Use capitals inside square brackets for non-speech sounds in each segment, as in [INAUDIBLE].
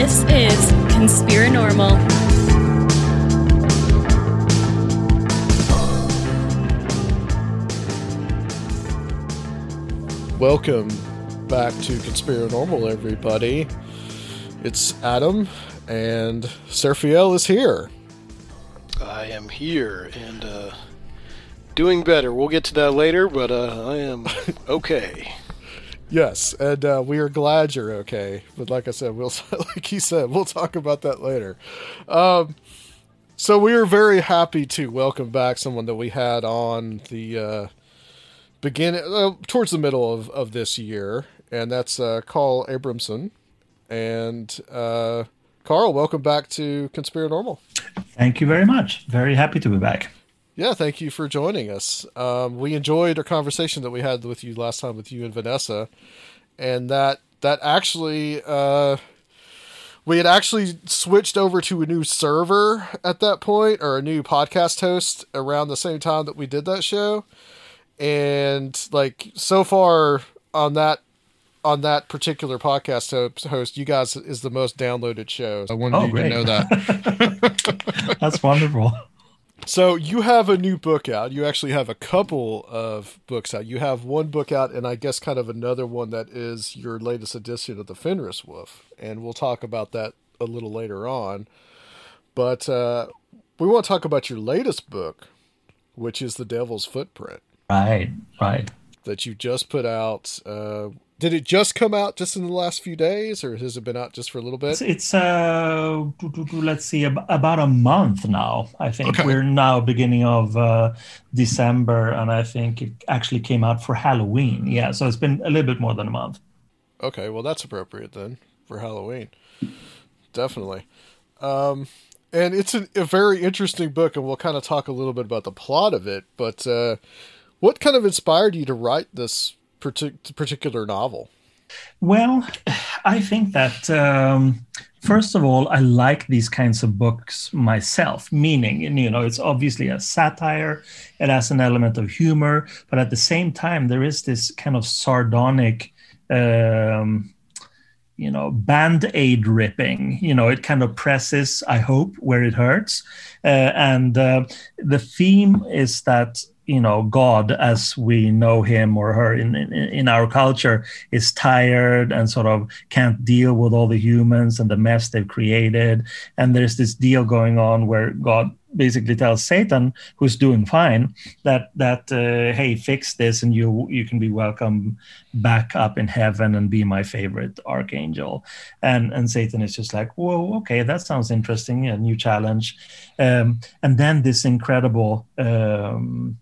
This is Conspiranormal. Welcome back to Conspiranormal, everybody. It's Adam, and Serfiel is here. I am here and uh, doing better. We'll get to that later, but uh, I am [LAUGHS] okay. Yes, and uh, we are glad you're okay. But like I said, we'll [LAUGHS] like he said, we'll talk about that later. Um, so we are very happy to welcome back someone that we had on the uh, beginning uh, towards the middle of, of this year, and that's uh, Carl Abrahamsson. And uh, Carl, welcome back to Conspiranormal. Thank you very much. Very happy to be back. Yeah, thank you for joining us. Um, we enjoyed our conversation that we had with you last time with you and Vanessa, and that that actually uh, we had actually switched over to a new server at that point, or a new podcast host around the same time that we did that show, and like so far on that on that particular podcast host, you guys is the most downloaded show. I wanted Oh, you to know that. [LAUGHS] That's wonderful. So you have a new book out. You actually have a couple of books out. You have one book out, and I guess kind of another one that is your latest edition of the Fenris Wolf, and we'll talk about that a little later on. But uh, we want to talk about your latest book, which is The Devil's Footprint, Right, right. that you just put out. Uh, did it just come out just in the last few days, or has it been out just for a little bit? It's, it's uh, let's see, about a month now. I think Okay. we're now beginning of uh, December, and I think it actually came out for Halloween. Yeah, so it's been a little bit more than a month. Okay, well that's appropriate then for Halloween. Definitely. Um, and it's a, a very interesting book, and we'll kind of talk a little bit about the plot of it. But uh, what kind of inspired you to write this partic- particular novel? Well, I think that um, first of all, I like these kinds of books myself. Meaning, you know, it's obviously a satire. It has an element of humor, but at the same time, there is this kind of sardonic. Um, you know, band aid ripping. You know, it kind of presses, I hope, where it hurts. Uh, and uh, the theme is that, you know, God, as we know him or her in, in, in our culture, is tired and sort of can't deal with all the humans and the mess they've created. And there's this deal going on where God basically tells Satan, who's doing fine, that that uh, hey, fix this, and you you can be welcome back up in heaven and be my favorite archangel. And and Satan is just like, whoa, okay, that sounds interesting, a new challenge. Um, and then this incredible. Um,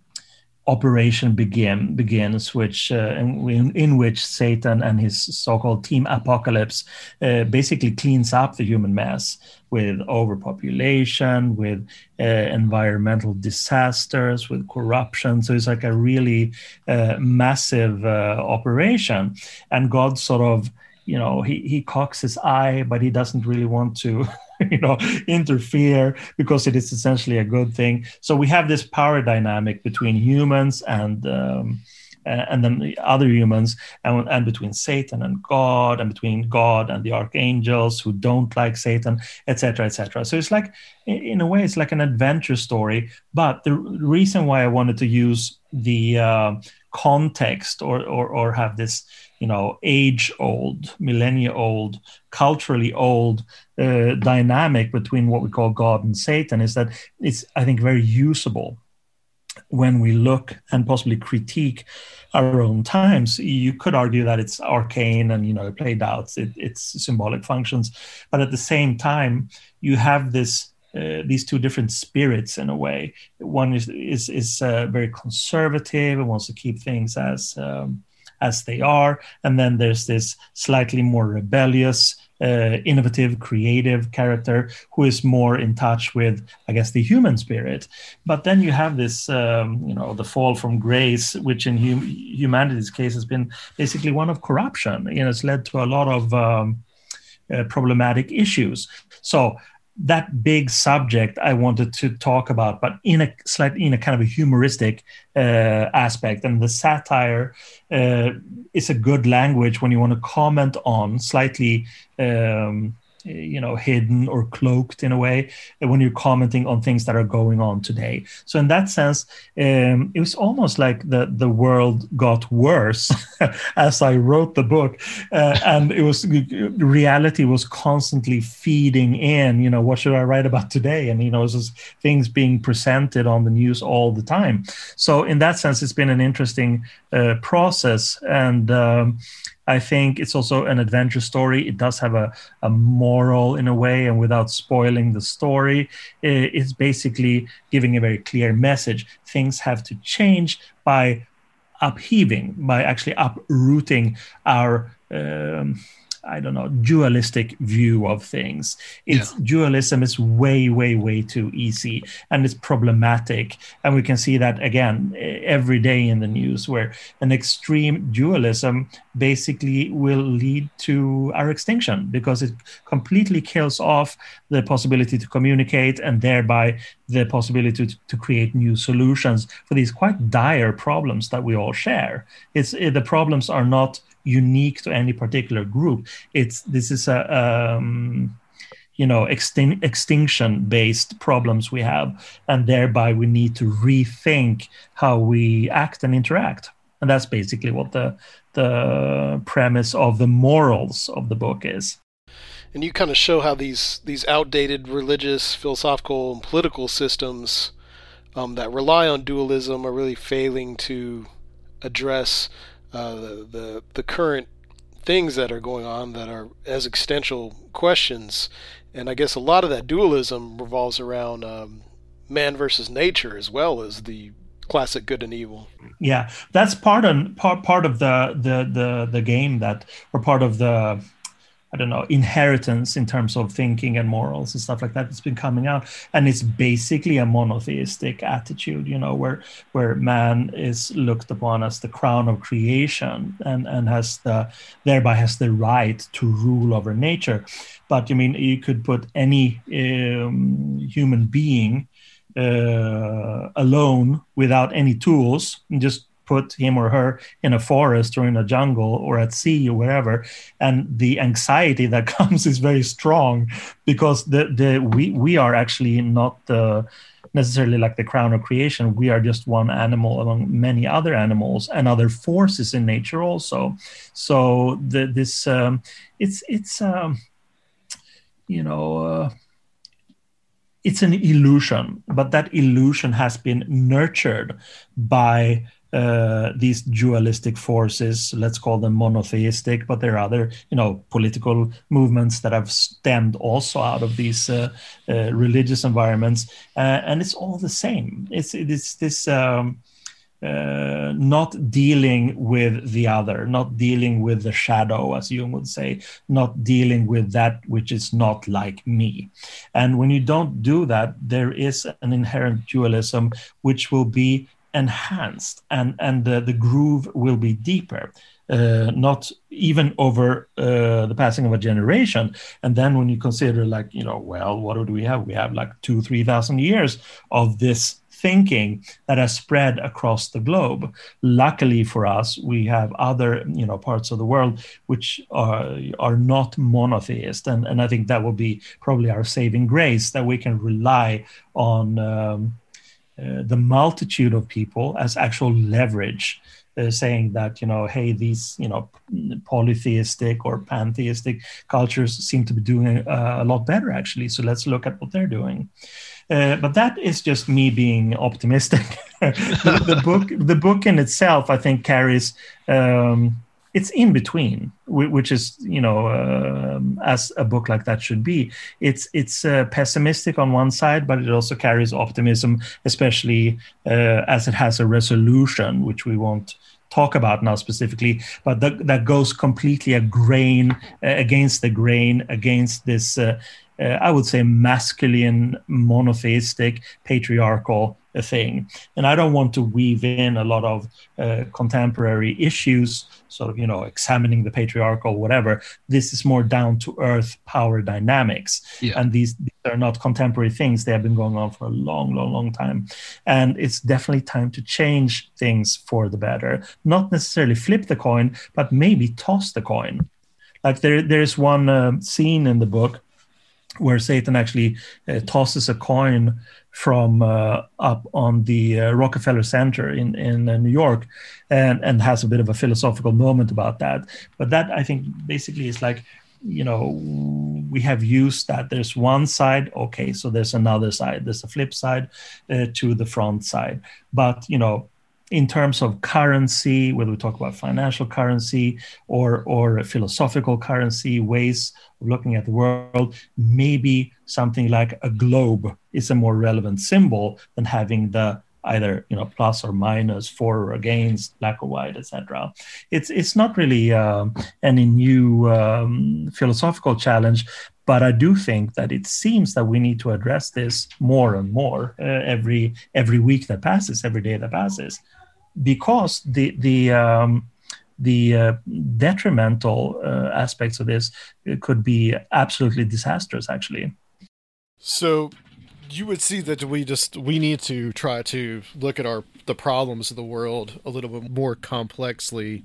operation begin begins which uh, in, in which satan and his so-called team apocalypse uh, basically cleans up the human mass with overpopulation with uh, environmental disasters with corruption. So it's like a really uh, massive uh, operation. And god sort of you know he, he cocks his eye but he doesn't really want to [LAUGHS] [LAUGHS] you know interfere because it is essentially a good thing. So we have this power dynamic between humans and um, and then the other humans and, and between satan and god and between god and the archangels who don't like satan etc etc so it's like in a way it's like an adventure story. But the reason why i wanted to use the uh, context or, or or have this you know age old millennia old culturally old uh, dynamic between what we call god and satan is that it's i think very usable when we look and possibly critique our own times you could argue that it's arcane and you know played out it, it's symbolic functions but at the same time you have this uh, these two different spirits in a way. One is is is uh, very conservative and wants to keep things as um, as they are, and then there's this slightly more rebellious, uh, innovative, creative character who is more in touch with, I guess, the human spirit. But then you have this, um, you know, the fall from grace, which in hum- humanity's case has been basically one of corruption. You know, it's led to a lot of um, uh, problematic issues. So that big subject I wanted to talk about, but in a slightly in a kind of a humoristic uh, aspect. And the satire uh, is a good language when you want to comment on slightly um, you know hidden or cloaked in a way when you're commenting on things that are going on today. So in that sense um, it was almost like the the world got worse [LAUGHS] as i wrote the book uh, and it was reality was constantly feeding in you know what should i write about today? And you know just things being presented on the news all the time. So in that sense it's been an interesting uh, process. And um, I think it's also an adventure story. It does have a, a moral in a way, and without spoiling the story, it's basically giving a very clear message. Things have to change by upheaving, by actually uprooting our. Um, I don't know, dualistic view of things. It's yeah. dualism is way, way, way too easy and it's problematic. And we can see that again eh, every day in the news where an extreme dualism basically will lead to our extinction because it completely kills off the possibility to communicate and thereby the possibility to, to create new solutions for these quite dire problems that we all share. It's eh, the problems are not unique to any particular group. It's this is a um, you know extin- extinction based problems we have, and thereby we need to rethink how we act and interact. And that's basically what the the premise of the morals of the book is. And you kind of show how these these outdated religious, philosophical, and political systems um, that rely on dualism are really failing to address uh, the, the the current things that are going on that are existential questions, and I guess a lot of that dualism revolves around um, man versus nature as well as the classic good and evil. Yeah, that's part of part part of the the the the game that or part of the I don't know, inheritance in terms of thinking and morals and stuff like that. It's been coming out, and it's basically a monotheistic attitude, you know, where where man is looked upon as the crown of creation and and has the thereby has the right to rule over nature. But you mean you could put any um, human being uh, alone without any tools and just put him or her in a forest or in a jungle or at sea or wherever. And the anxiety that [LAUGHS] comes is very strong because the the we we are actually not the necessarily like the crown of creation. We are just one animal among many other animals and other forces in nature also. So the, this um, it's it's um, you know uh, it's an illusion but that illusion has been nurtured by uh, these dualistic forces let's call them monotheistic but there are other you know political movements that have stemmed also out of these uh, uh, religious environments uh, and it's all the same it's it's this um, uh, not dealing with the other, not dealing with the shadow, as Jung would say, not dealing with that which is not like me. And when you don't do that, there is an inherent dualism which will be enhanced and and the, the groove will be deeper uh, not even over uh, the passing of a generation. And then when you consider like you know well what do we have? We have like two three thousand years of this thinking that has spread across the globe. Luckily for us we have other you know parts of the world which are are not monotheist. And and i think that will be probably our saving grace that we can rely on um, uh, the multitude of people as actual leverage uh, saying that you know hey these you know polytheistic or pantheistic cultures seem to be doing uh, a lot better actually. So let's look at what they're doing. Uh, but that is just me being optimistic. [LAUGHS] The, the, book the book in itself i think carries um, it's in between, which is you know uh, as a book like that should be. It's it's uh, pessimistic on one side, but it also carries optimism, especially uh, as it has a resolution, which we won't talk about now specifically, but that, that goes completely a grain uh, against the grain against this. Uh, uh, I would say masculine, monotheistic, patriarchal thing. And I don't want to weave in a lot of uh, contemporary issues, sort of, you know, examining the patriarchal, whatever. This is more down to earth power dynamics. Yeah. And these, these are not contemporary things. They have been going on for a long, long, long time. And it's definitely time to change things for the better. Not necessarily flip the coin, but maybe toss the coin. Like there, there's one uh, scene in the book where Satan actually uh, tosses a coin from uh, up on the uh, Rockefeller Center in in uh, New York, and and has a bit of a philosophical moment about that. But that I think basically is like you know we have used that there's one side okay so there's another side there's a flip side uh, to the front side but you know in terms of currency, whether we talk about financial currency or or philosophical currency, ways of looking at the world, maybe something like a globe is a more relevant symbol than having the either you know plus or minus for or against black or white etc it's it's not really uh, any new um, philosophical challenge but I do think that it seems that we need to address this more and more uh, every every week that passes, every day that passes because the the um, the uh, detrimental uh, aspects of this could be absolutely disastrous actually so you would see that we just we need to try to look at our the problems of the world a little bit more complexly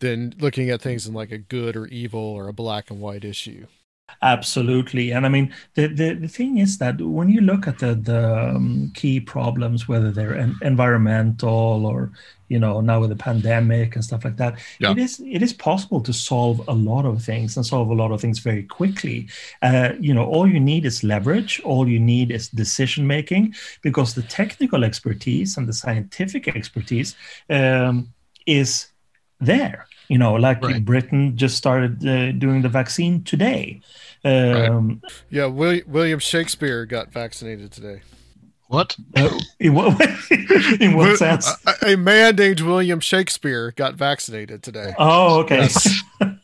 than looking at things in like a good or evil or a black and white issue Absolutely, and I mean the, the, the thing is that when you look at the the um, key problems, whether they're en- environmental or you know now with the pandemic and stuff like that, yeah. it is it is possible to solve a lot of things and solve a lot of things very quickly. Uh, you know, all you need is leverage. All you need is decision making because the technical expertise and the scientific expertise um, is there you know like right. britain just started uh, doing the vaccine today um, right. yeah william, william shakespeare got vaccinated today what? Uh, [LAUGHS] in what, in what sense? A, a, man named William Shakespeare got vaccinated today. Oh, okay. Yes. [LAUGHS]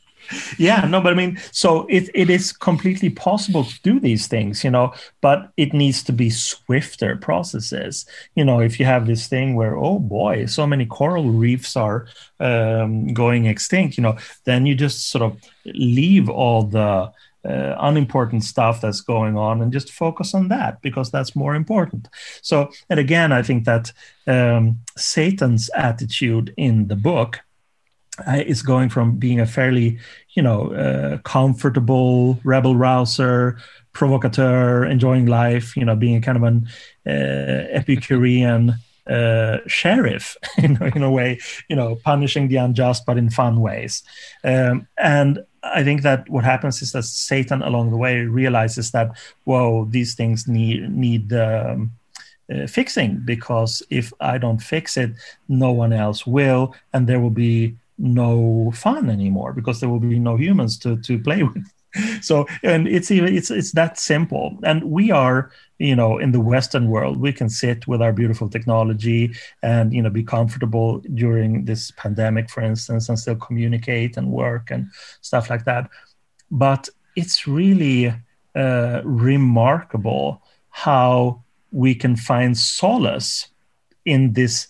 yeah no but i mean so it, it is completely possible to do these things you know but it needs to be swifter processes you know if you have this thing where oh boy so many coral reefs are um, going extinct you know then you just sort of leave all the uh, unimportant stuff that's going on and just focus on that because that's more important. So, and again, I think that um, Satan's attitude in the book is going from being a fairly, you know, uh, comfortable rebel rouser, provocateur, enjoying life, you know, being kind of an uh, Epicurean uh, sheriff [LAUGHS] in, in a way, you know, punishing the unjust but in fun ways. Um, and I think that what happens is that Satan along the way realizes that whoa, these things need need um, uh, fixing because if I don't fix it, no one else will, and there will be no fun anymore because there will be no humans to to play [LAUGHS] with. So and it's even it's it's that simple. And we are you know in the western world we can sit with our beautiful technology and you know be comfortable during this pandemic for instance and still communicate and work and stuff like that. But it's really uh, remarkable how we can find solace in this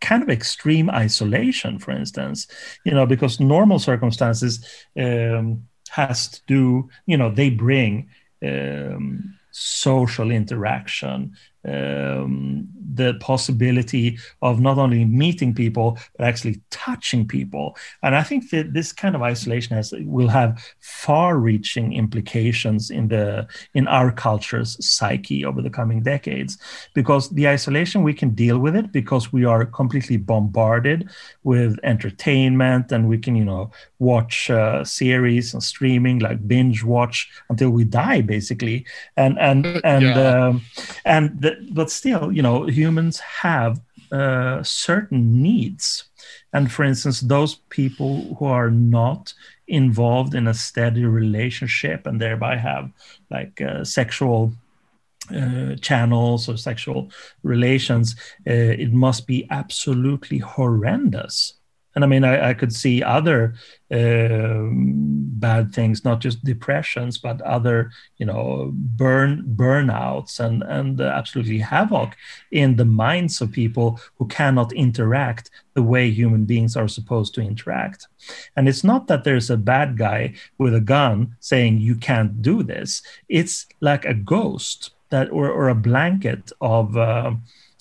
kind of extreme isolation, for instance, you know, because normal circumstances um, has to do, you know, they bring um, social interaction, um, the possibility of not only meeting people but actually touching people. And I think that this kind of isolation has will have far-reaching implications in the in our culture's psyche over the coming decades. Because the isolation we can deal with it because we are completely bombarded with entertainment and we can you know watch uh, series and streaming like binge watch until we die basically and and and yeah. um, and the, but still you know humans have uh, certain needs. And for instance those people who are not involved in a steady relationship and thereby have like uh, sexual uh, channels or sexual relations, uh, it must be absolutely horrendous and I mean, I, I could see other uh, bad things, not just depressions, but other, you know, burn burnouts and and absolutely havoc in the minds of people who cannot interact the way human beings are supposed to interact. And it's not that there's a bad guy with a gun saying you can't do this. It's like a ghost that or or a blanket of. Uh,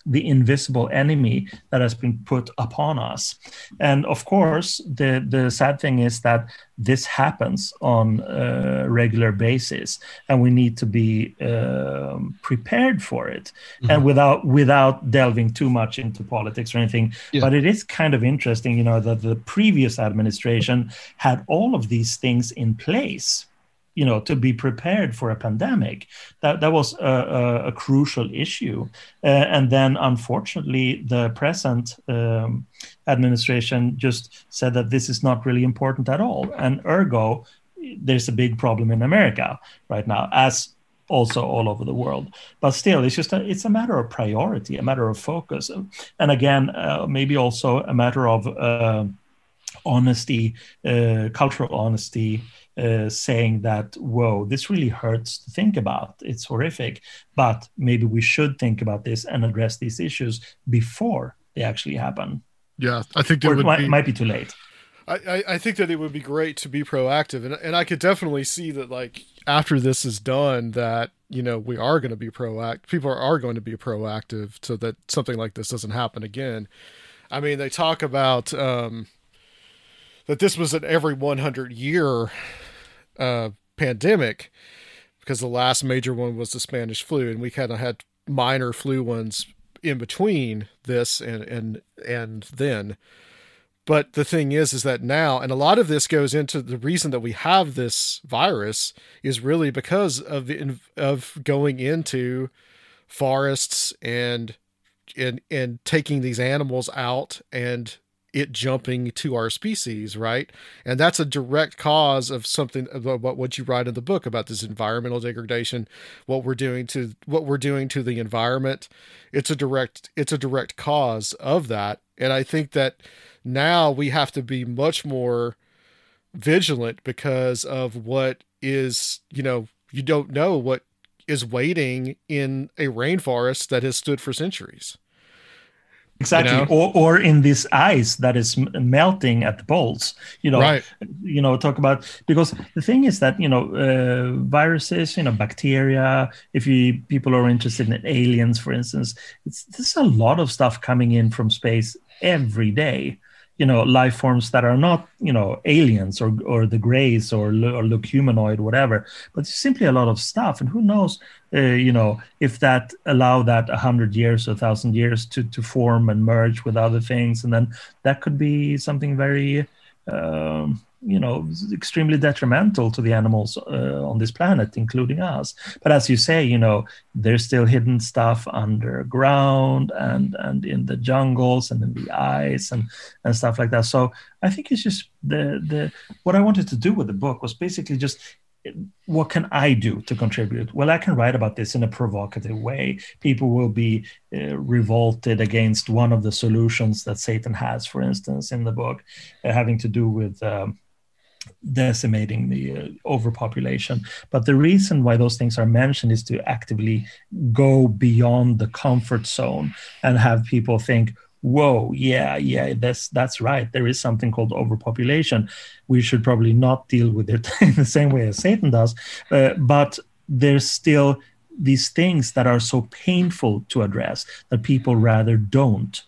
the invisible enemy that has been put upon us. And of course, the, the sad thing is that this happens on a regular basis, and we need to be um, prepared for it. Mm-hmm. And without without delving too much into politics or anything, yeah. but it is kind of interesting, you know, that the previous administration had all of these things in place you know to be prepared for a pandemic. That that was a, a, a crucial issue. Uh, and then unfortunately the present um, administration just said that this is not really important at all. And ergo there's a big problem in america right now as also all over the world. But still it's just a, it's a matter of priority a matter of focus. And again uh, maybe also a matter of uh, honesty uh, cultural honesty uh, saying that, whoa, this really hurts to think about. It's horrific, but maybe we should think about this and address these issues before they actually happen. Yeah, I think it might, be, might be too late. I, I think that it would be great to be proactive, and and I could definitely see that like after this is done, that you know we are going to be proactive. People are going to be proactive so that something like this doesn't happen again. I mean, they talk about um, that this was an every 100 year uh, pandemic because the last major one was the Spanish flu, and we kind of had minor flu ones in between this and and and then. But the thing is, is that now, and a lot of this goes into the reason that we have this virus is really because of the of going into forests and and and taking these animals out and it jumping to our species, right? And that's a direct cause of something about what you write in the book about this environmental degradation, what we're doing to what we're doing to the environment. It's a direct it's a direct cause of that. And I think that now we have to be much more vigilant because of what is, you know, you don't know what is waiting in a rainforest that has stood for centuries. Exactly, you know? or or in this ice that is melting at the poles. You know, right. you know, talk about because the thing is that you know uh, viruses, you know, bacteria. If you people are interested in aliens, for instance, it's there's a lot of stuff coming in from space every day you know life forms that are not you know aliens or or the greys or, or look humanoid whatever but simply a lot of stuff. And who knows uh, you know if that allow that a hundred years or a thousand years to to form and merge with other things and then that could be something very um, you know extremely detrimental to the animals uh, on this planet including us but as you say you know there's still hidden stuff underground and and in the jungles and in the ice and and stuff like that so i think it's just the the what i wanted to do with the book was basically just what can I do to contribute? Well, I can write about this in a provocative way. People will be uh, revolted against one of the solutions that Satan has, for instance, in the book, uh, having to do with um, decimating the uh, overpopulation. But the reason why those things are mentioned is to actively go beyond the comfort zone and have people think, whoa yeah yeah that's that's right. There is something called overpopulation. We should probably not deal with it [LAUGHS] in the same way as satan does. Uh, but there's still these things that are so painful to address that people rather don't.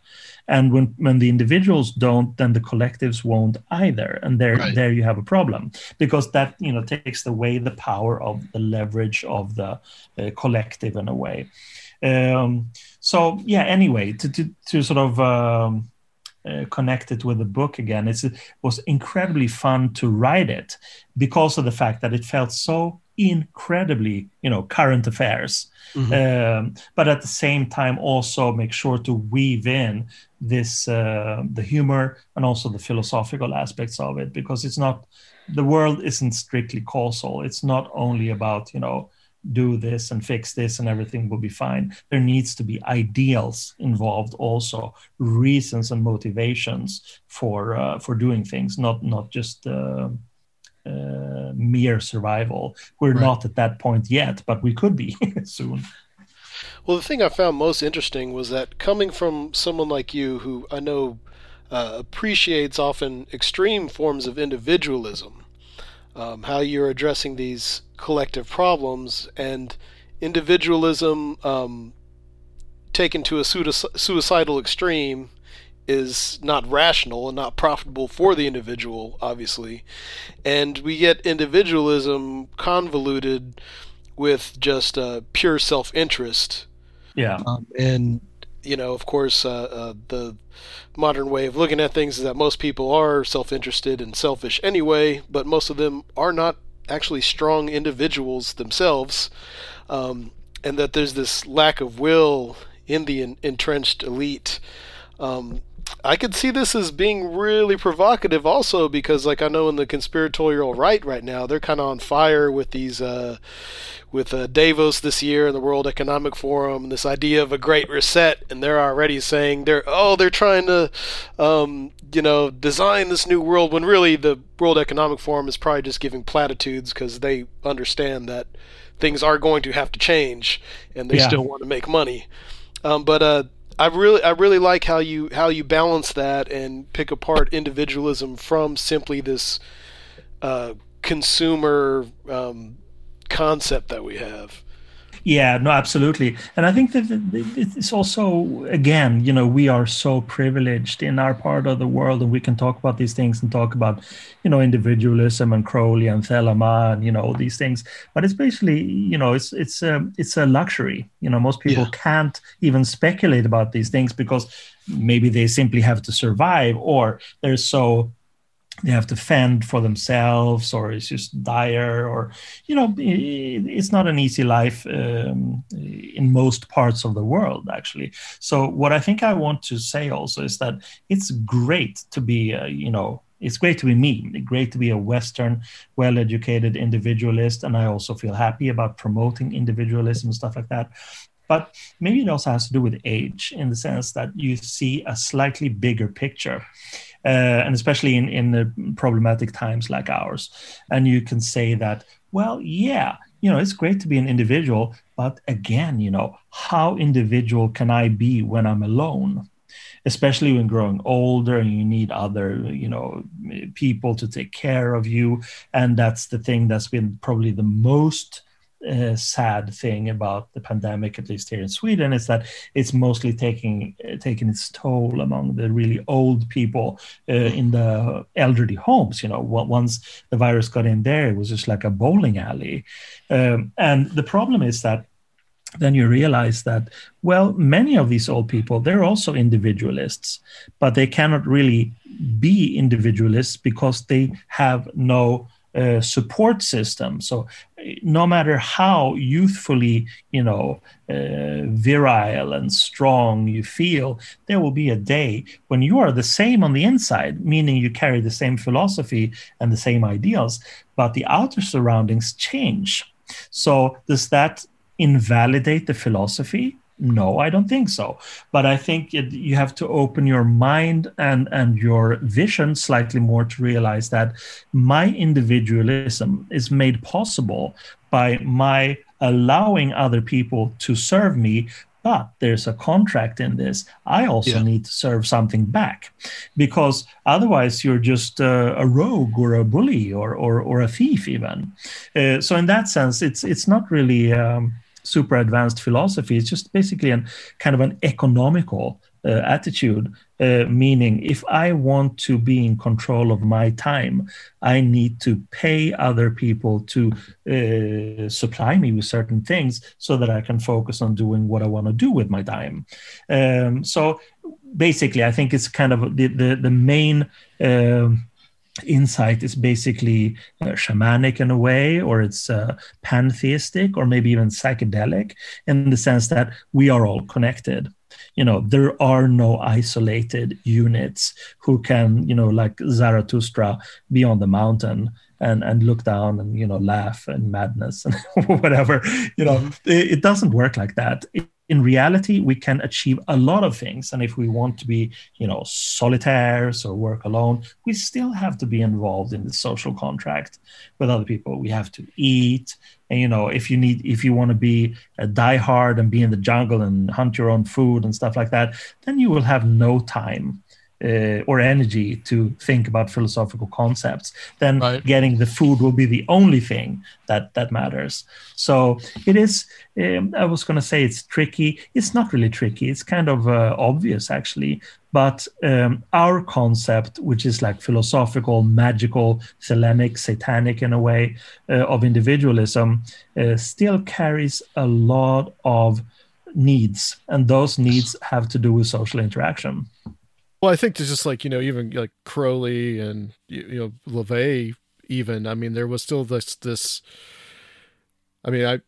And when when the individuals don't then the collectives won't either. And there right. there you have a problem because that you know takes away the power of the leverage of the uh, collective in a way. Um, so yeah anyway to to, to sort of um, uh, connected with the book again it's, it was incredibly fun to write it because of the fact that it felt so incredibly you know current affairs. Mm-hmm. um, but at the same time also make sure to weave in this uh, the humor and also the philosophical aspects of it because it's not the world isn't strictly causal. It's not only about you know do this and fix this and everything will be fine. There needs to be ideals involved also reasons and motivations for uh, for doing things not not just uh, uh, mere survival we're right. not at that point yet but we could be [LAUGHS] soon well, the thing I found most interesting was that coming from someone like you, who I know uh, appreciates often extreme forms of individualism, um, how you're addressing these collective problems and individualism um, taken to a suicidal extreme is not rational and not profitable for the individual, obviously. And we get individualism convoluted with just uh, pure self interest. Yeah. Um, and, you know, of course, uh, uh, the modern way of looking at things is that most people are self interested and selfish anyway, but most of them are not actually strong individuals themselves. Um, and that there's this lack of will in the in- entrenched elite um, I could see this as being really provocative also because like I know in the conspiratorial right right now they're kind of on fire with these uh, with uh, Davos this year and the World Economic Forum and this idea of a great reset and they're already saying they're oh they're trying to um, you know design this new world when really the World Economic Forum is probably just giving platitudes because they understand that things are going to have to change and they yeah. still want to make money um, but uh, I really I really like how you how you balance that and pick apart individualism from simply this uh, consumer um, concept that we have. Yeah, no, absolutely. And I think that it's also, again, you know, we are so privileged in our part of the world and we can talk about these things and talk about, you know, individualism and Crowley and Thelema and, you know, all these things. But it's basically, you know, it's, it's, a, um, it's a luxury. You know, most people yeah. can't even speculate about these things because maybe they simply have to survive or they're so they have to fend for themselves or it's just dire or you know it's not an easy life um, in most parts of the world actually. So what i think i want to say also is that it's great to be uh, you know it's great to be me great to be a western well-educated individualist and i also feel happy about promoting individualism and stuff like that. But maybe it also has to do with age in the sense that you see a slightly bigger picture uh, and especially in, in the problematic times like ours. And you can say that, well, yeah, you know, it's great to be an individual, but again, you know, how individual can I be when I'm alone? especially when growing older and you need other you know people to take care of you and that's the thing that's been probably the most sad thing about the pandemic, at least here in Sweden, is that it's mostly taking uh, taking its toll among the really old people uh, in the elderly homes. You know, once the virus got in there, it was just like a bowling alley, um, and the problem is that then you realize that well many of these old people they're also individualists but they cannot really be individualists because they have no uh, support system. So no matter how youthfully, you know, uh, virile and strong you feel, there will be a day when you are the same on the inside, meaning you carry the same philosophy and the same ideals, but the outer surroundings change. So does that invalidate the philosophy? No, I don't think so. But I think it, you have to open your mind and, and your vision slightly more to realize that my individualism is made possible by my allowing other people to serve me but there's a contract in this. I also yeah. need to serve something back because otherwise you're just a, a rogue or a bully or, or, or a thief even. Uh, so in that sense, it's, it's not really um, super advanced philosophy. It's just basically an kind of an economical uh, attitude, uh, meaning if I want to be in control of my time, I need to pay other people to uh, supply me with certain things so that I can focus on doing what I want to do with my time. Um, so basically, I think it's kind of the the, the main. Um, insight is basically uh, shamanic in a way, or it's uh, pantheistic, or maybe even psychedelic, in the sense that we are all connected. You know, there are no isolated units who can, you know, like Zarathustra, be on the mountain and and look down and you know laugh and madness and [LAUGHS] whatever. You know, it, it doesn't work like that. It, in reality we can achieve a lot of things. And if we want to be you know solitaires or work alone we still have to be involved in the social contract with other people. We have to eat. And you know if you need if you want to be a diehard and be in the jungle and hunt your own food and stuff like that then you will have no time uh, or energy to think about philosophical concepts, then Right. getting the food will be the only thing that that matters. So it is. Um, I was going to say it's tricky. It's not really tricky. It's kind of uh, obvious actually. But um, our concept, which is like philosophical, magical, Thelemic, satanic in a way, uh, of individualism, uh, still carries a lot of needs, and those needs have to do with social interaction. Well, I think there's just like you know, even like Crowley and you know LaVey, even. I mean, there was still this this. I mean, I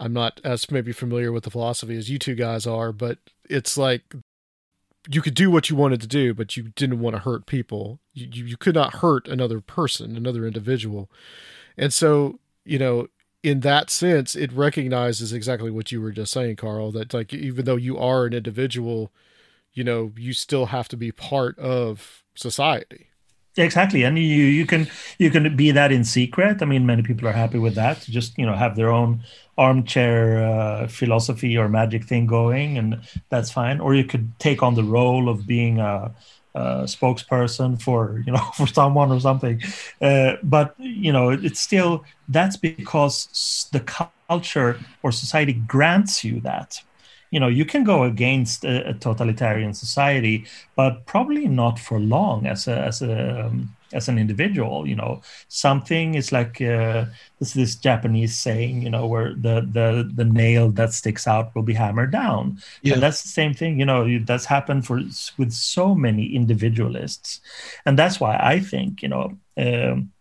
I'm not as maybe familiar with the philosophy as you two guys are, but it's like you could do what you wanted to do, but you didn't want to hurt people. You, you could not hurt another person, another individual, and so you know. In that sense, it recognizes exactly what you were just saying, Carl. That like even though you are an individual, you know you still have to be part of society Exactly, and you you can you can be that in secret. I mean, many people are happy with that. Just you know, have their own armchair uh, philosophy or magic thing going, and that's fine. Or you could take on the role of being a, spokesperson for you know [LAUGHS] for someone or something. Uh, but you know, it's still that's because the culture or society grants you that. You know, you can go against a, a totalitarian society, but probably not for long as a as a um, as an individual. You know, something is like uh, this this Japanese saying, you know, where the the the nail that sticks out will be hammered down, Yeah. and that's the same thing. You know, that's happened for with so many individualists, and that's why I think you know. Um,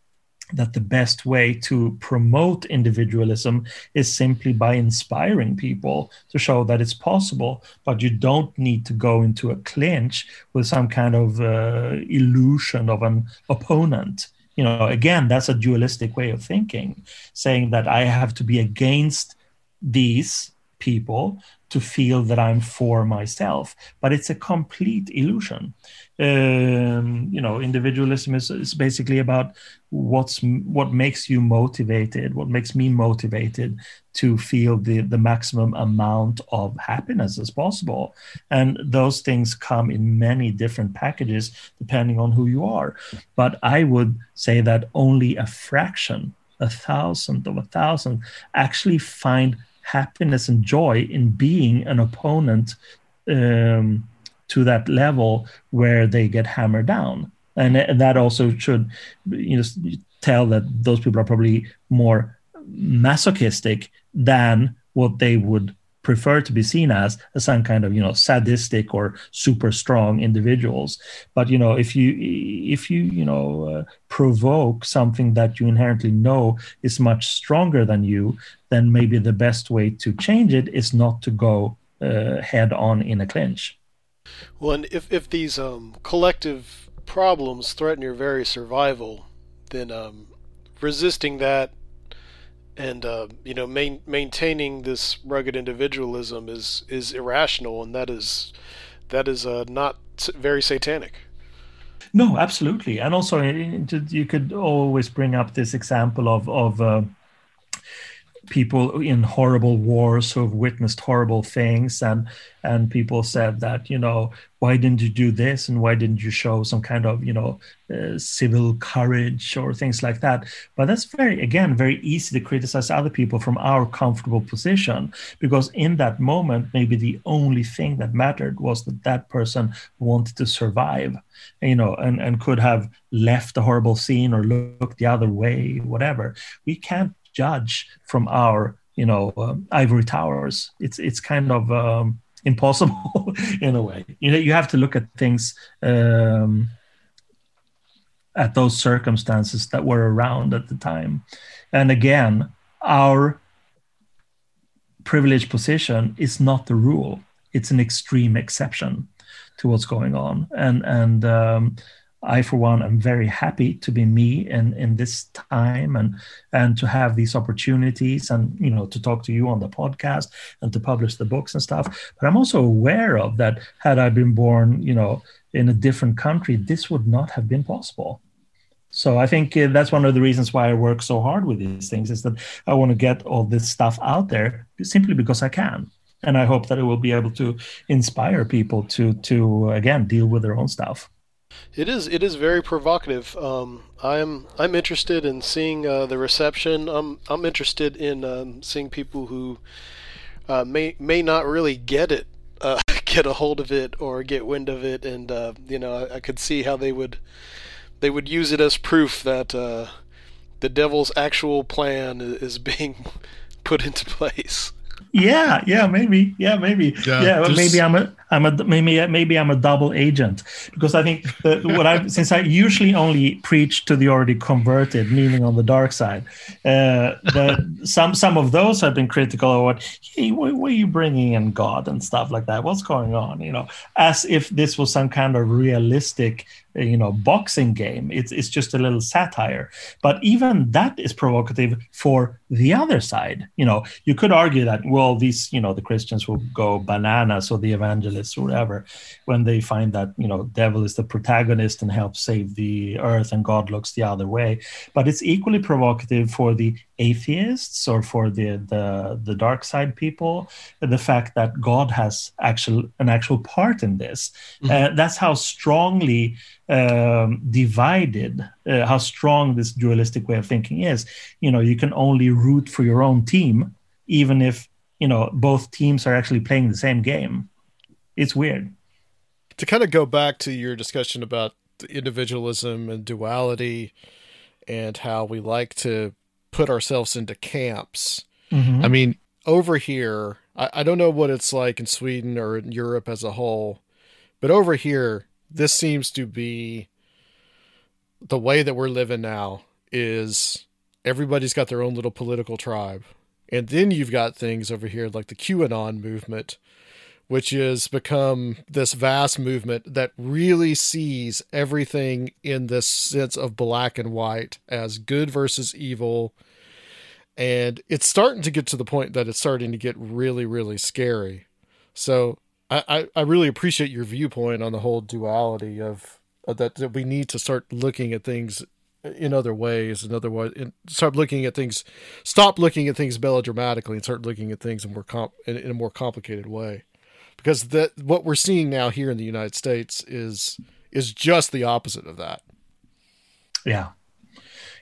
that the best way to promote individualism is simply by inspiring people to show that it's possible, but you don't need to go into a clinch with some kind of uh, illusion of an opponent. You know, again, that's a dualistic way of thinking, saying that I have to be against these people to feel that I'm for myself, but it's a complete illusion. Um, you know, individualism is, is basically about what's what makes you motivated, what makes me motivated to feel the the maximum amount of happiness as possible, and those things come in many different packages depending on who you are. But I would say that only a fraction, a thousandth of a thousand, actually find happiness and joy in being an opponent um, to that level where they get hammered down. And, that also should you know tell that those people are probably more masochistic than what they would prefer to be seen as as some kind of you know sadistic or super strong individuals. But you know if you if you you know uh, provoke something that you inherently know is much stronger than you then maybe the best way to change it is not to go uh, head on in a clinch. Well, and if, if these um, collective problems threaten your very survival, then um, resisting that and uh, you know main, maintaining this rugged individualism is is irrational, and that is that is uh, not very satanic. No, absolutely, and also uh, you could always bring up this example of of uh, people in horrible wars who have witnessed horrible things, and and people said that you know why didn't you do this and why didn't you show some kind of you know uh, civil courage or things like that. But that's very again very easy to criticize other people from our comfortable position because in that moment maybe the only thing that mattered was that that person wanted to survive you know, and, and could have left the horrible scene or looked the other way, whatever. We can't judge from our, you know, um, ivory towers. It's it's kind of um, [LAUGHS] impossible in a way. You know, you have to look at things um, at those circumstances that were around at the time, and again, our privileged position is not the rule; it's an extreme exception to what's going on. And and um, I, for one, am very happy to be me in in this time and and to have these opportunities and you know to talk to you on the podcast and to publish the books and stuff. But I'm also aware of that. Had I been born, you know, in a different country, this would not have been possible. So I think uh, that's one of the reasons why I work so hard with these things is that I want to get all this stuff out there simply because I can and I hope that it will be able to inspire people to to again deal with their own stuff. It is. It is very provocative. Um, I'm. I'm interested in seeing uh, the reception. I'm. I'm interested in um, seeing people who uh, may may not really get it, uh, [LAUGHS] get a hold of it, or get wind of it, and uh, you know, I, I, could see how they would they would use it as proof that uh, the devil's actual plan is [LAUGHS] being put into place yeah yeah maybe yeah maybe. Yeah, yeah maybe i'm a i'm a maybe maybe i'm a double agent. Because i think that what i since i usually only preach to the already converted meaning on the dark side uh the, some some of those have been critical of what hey why, why are you bringing in god and stuff like that? What's going on? You know as if this was some kind of realistic you know boxing game it's it's just a little satire. But even that is provocative for the other side. You know you could argue that well these you know the christians will go bananas or the evangelists or whatever when they find that you know devil is the protagonist and helps save the earth and god looks the other way. But it's equally provocative for the atheists or for the the the dark side people the fact that god has actual an actual part in this. Mm-hmm. uh, that's how strongly um, divided uh, how strong this dualistic way of thinking is. You know you can only root for your own team even if you know both teams are actually playing the same game. It's weird. To kind of go back to your discussion about individualism and duality and how we like to put ourselves into camps mm-hmm. i mean over here I, I don't know what it's like in sweden or in europe as a whole but over here this seems to be the way that we're living now is everybody's got their own little political tribe. And then you've got things over here like the QAnon movement, which has become this vast movement that really sees everything in this sense of black and white as good versus evil. And it's starting to get to the point that it's starting to get really, really scary. So I, I really appreciate your viewpoint on the whole duality of, that, that we need to start looking at things in other ways in other ways and start looking at things stop looking at things melodramatically and start looking at things in more comp in, in, a more complicated way. Because that what we're seeing now here in the united states is is just the opposite of that. Yeah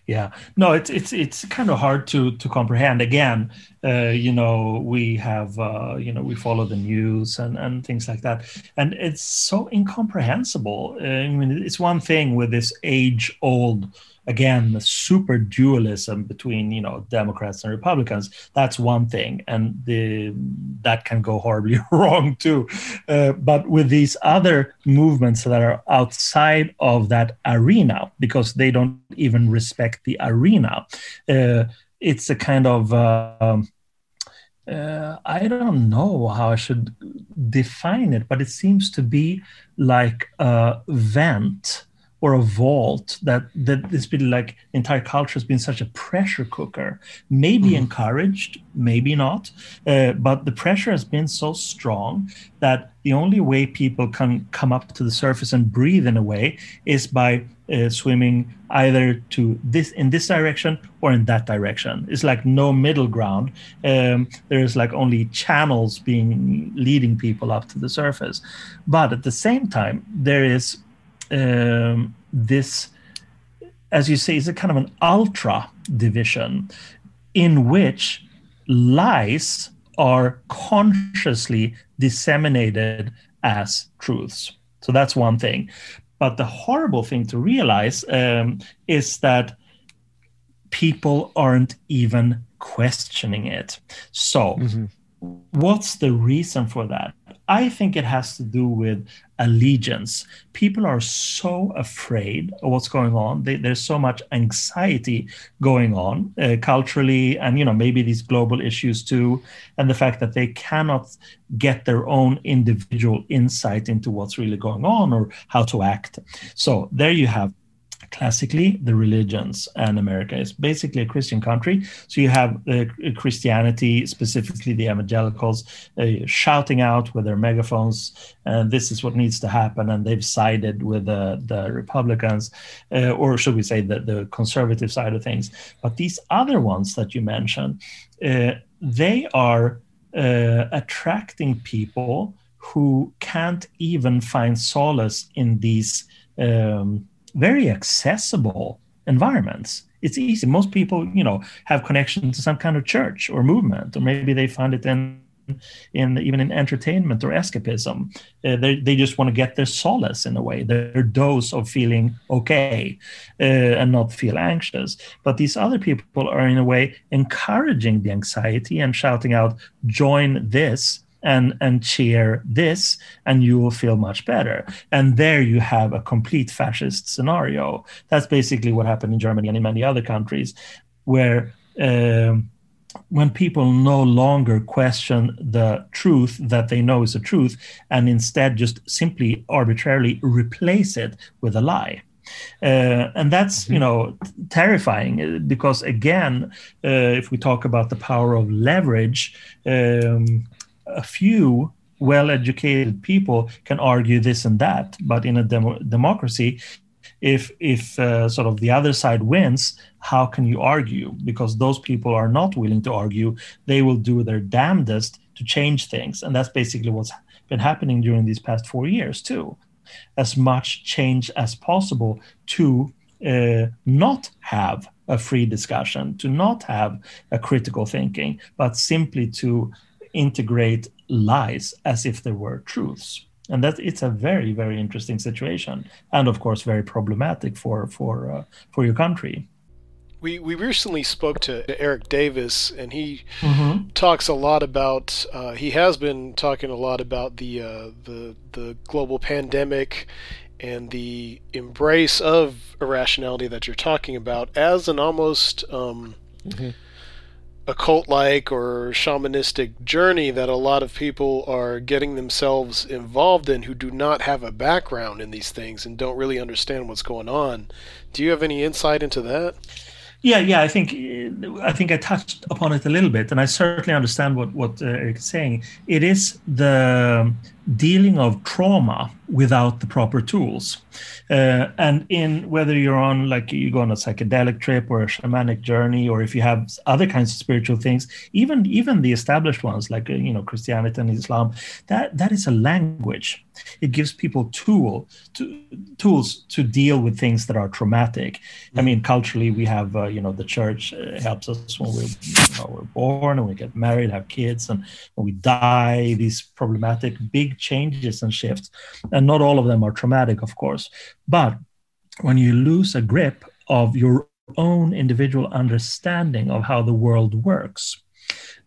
yeah. No it's it's it's kind of hard to to comprehend. Again uh, you know we have uh, you know we follow the news and and things like that. And it's so incomprehensible. Uh, i mean it's one thing with this age old again the super dualism between you know democrats and republicans that's one thing and the that can go horribly [LAUGHS] wrong too. Uh, but with these other movements that are outside of that arena because they don't even respect the arena uh, it's a kind of uh, uh, I don't know how I should define it, but it seems to be like a vent or a vault that that this been like entire culture has been such a pressure cooker. Maybe mm. encouraged maybe not uh, but the pressure has been so strong that the only way people can come up to the surface and breathe in a way is by uh, swimming either to this in this direction or in that direction. It's like no middle ground. Um, there's like only channels being leading people up to the surface. But at the same time there is um, this, as you say, is a kind of an ultra division in which lies are consciously disseminated as truths. So that's one thing. But the horrible thing to realize um, is that people aren't even questioning it. So, mm-hmm. what's the reason for that? I think it has to do with allegiance. People are so afraid of what's going on. They, there's so much anxiety going on uh, culturally, and you know maybe these global issues too, and the fact that they cannot get their own individual insight into what's really going on or how to act. So there you have classically the religions and america. Is basically a christian country. So you have uh, christianity specifically the evangelicals uh, shouting out with their megaphones and this is what needs to happen and they've sided with the, the republicans uh, or should we say the, the conservative side of things. But these other ones that you mentioned uh, they are uh, attracting people who can't even find solace in these um, very accessible environments. It's easy. Most people, you know, have connection to some kind of church or movement, or maybe they find it in in even in entertainment or escapism. Uh, they, they just want to get their solace in a way, their dose of feeling okay uh, and not feel anxious. But these other people are, in a way, encouraging the anxiety and shouting out, join this. And, and cheer this, and you will feel much better. And there you have a complete fascist scenario. That's basically what happened in Germany and in many other countries, where um, when people no longer question the truth that they know is a truth and instead just simply arbitrarily replace it with a lie. Uh, and that's mm-hmm. you know terrifying uh, because again uh, if we talk about the power of leverage um, a few well-educated people can argue this and that but in a demo- democracy if if uh, sort of the other side wins how can you argue? Because those people are not willing to argue. They will do their damnedest to change things. And that's basically what's been happening during these past four years too. As much change as possible to uh, not have a free discussion to not have a critical thinking but simply to integrate lies as if they were truths and that it's a very very interesting situation and of course very problematic for for uh, for your country we we recently spoke to Eric Davis, and he mm-hmm. talks a lot about. Uh, he has been talking a lot about the uh, the the global pandemic and the embrace of irrationality that you're talking about as an almost um, mm-hmm occult like or shamanistic journey that a lot of people are getting themselves involved in who do not have a background in these things and don't really understand what's going on. Do you have any insight into that? Yeah, yeah, I think I think I touched upon it a little bit, and I certainly understand what what uh, Eric is saying. It is the dealing of trauma without the proper tools. Uh, and in whether you're on like you go on a psychedelic trip or a shamanic journey, or if you have other kinds of spiritual things, even even the established ones like uh, you know Christianity and Islam, that that is a language. It gives people tool to, tools to deal with things that are traumatic. I mean, culturally, we have uh, you know the church uh, helps us when we're you know, we're born and we get married, have kids, and when we die. These problematic big changes and shifts. And not all of them are traumatic, of course. But when you lose a grip of your own individual understanding of how the world works,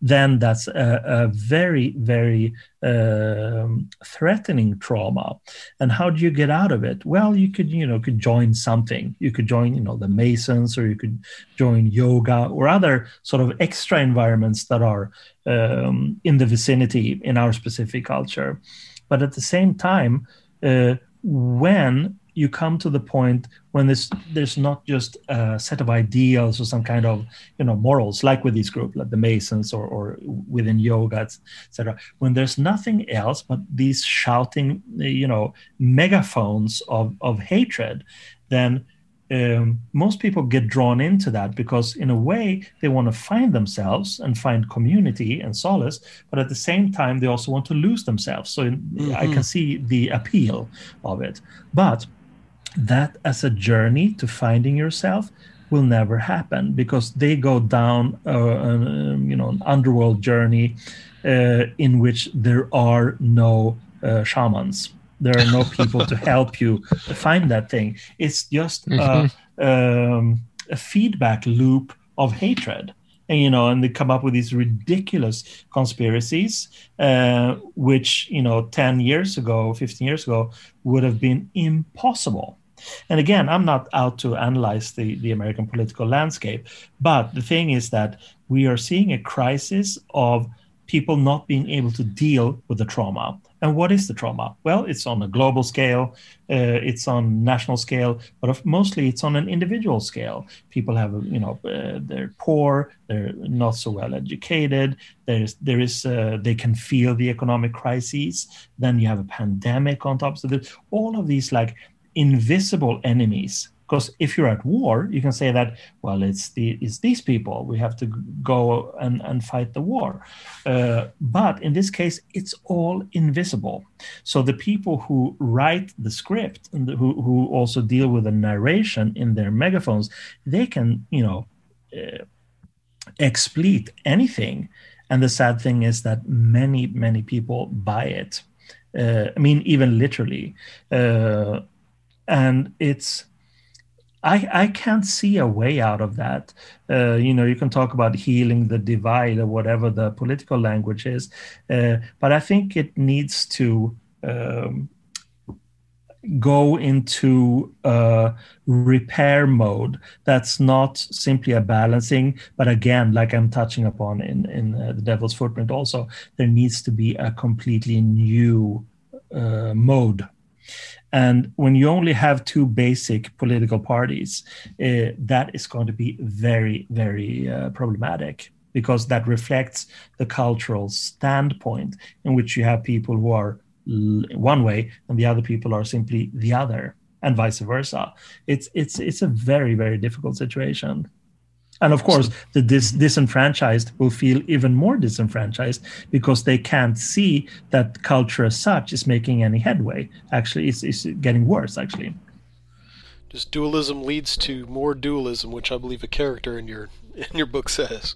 then that's a, a very, very um, threatening trauma. And how do you get out of it? Well, you could, you know, could join something. You could join, you know, the Masons, or you could join yoga or other sort of extra environments that are um, in the vicinity in our specific culture. But at the same time, uh, when you come to the point when there's there's not just a set of ideals or some kind of you know morals like with this group like the masons or, or within yoga etc when there's nothing else but these shouting you know megaphones of of hatred then um, most people get drawn into that because in a way they want to find themselves and find community and solace but at the same time they also want to lose themselves so mm-hmm. i can see the appeal of it but that as a journey to finding yourself will never happen because they go down uh, um, you know an underworld journey uh, in which there are no uh, shamans. There are no [LAUGHS] people to help you find that thing. It's just mm-hmm. a, um, a feedback loop of hatred. And you know and they come up with these ridiculous conspiracies uh, which you know 10 years ago 15 years ago would have been impossible and again, I'm not out to analyze the, the American political landscape, but the thing is that we are seeing a crisis of people not being able to deal with the trauma. And what is the trauma? Well, it's on a global scale, uh, it's on national scale, but mostly it's on an individual scale. People have, you know, uh, they're poor, they're not so well educated. There's, there is, uh, they can feel the economic crises. Then you have a pandemic on top. So all of these like invisible enemies Because if you're at war, you can say that, well, it's the it's these people. We have to go and, and fight the war. Uh, but in this case, it's all invisible. So the people who write the script and who, who also deal with the narration in their megaphones, they can, you know, uh, anything. And the sad thing is that many, many people buy it. Uh, I mean, even literally. Uh, and it's I, I can't see a way out of that. Uh, you know, you can talk about healing the divide or whatever the political language is, uh, but I think it needs to um, go into a repair mode that's not simply a balancing, but again, like I'm touching upon in in uh, the Devil's Footprint, also there needs to be a completely new uh, mode and when you only have two basic political parties, uh, that is going to be very, very uh, problematic because that reflects the cultural standpoint in which you have people who are one way and the other people are simply the other, and vice versa. It's it's it's a very very difficult situation. And of course, the dis- disenfranchised will feel even more disenfranchised because they can't see that culture as such is making any headway. Actually, it's, it's getting worse, actually. Just dualism leads to more dualism, which I believe a character in your in your book says.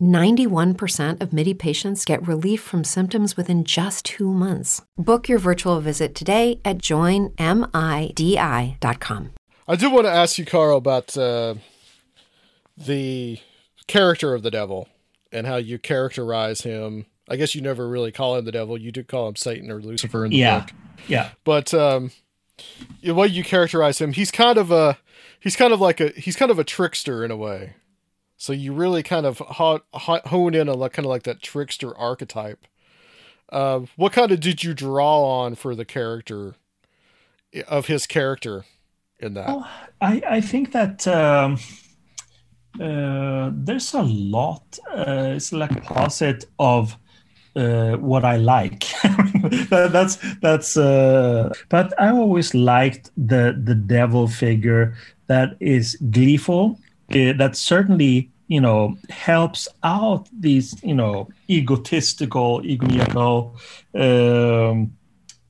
91% of MIDI patients get relief from symptoms within just two months. Book your virtual visit today at joinmidi.com. I do want to ask you, Carl, about uh, the character of the devil and how you characterize him. I guess you never really call him the devil. You do call him Satan or Lucifer in the Yeah. book. Yeah. But um, the way you characterize him, he's kind of a he's kind of like a he's kind of a trickster in a way. So you really kind of ho- ho- hone in on like, kind of like that trickster archetype. Uh, what kind of did you draw on for the character of his character in that? Oh, I, I think that um, uh, there's a lot. Uh, it's like a closet of uh, what I like. [LAUGHS] That- that's that's. Uh, but I always liked the the devil figure that is gleeful. Uh, that certainly you know helps out these you know egotistical, egomaniacal. Um,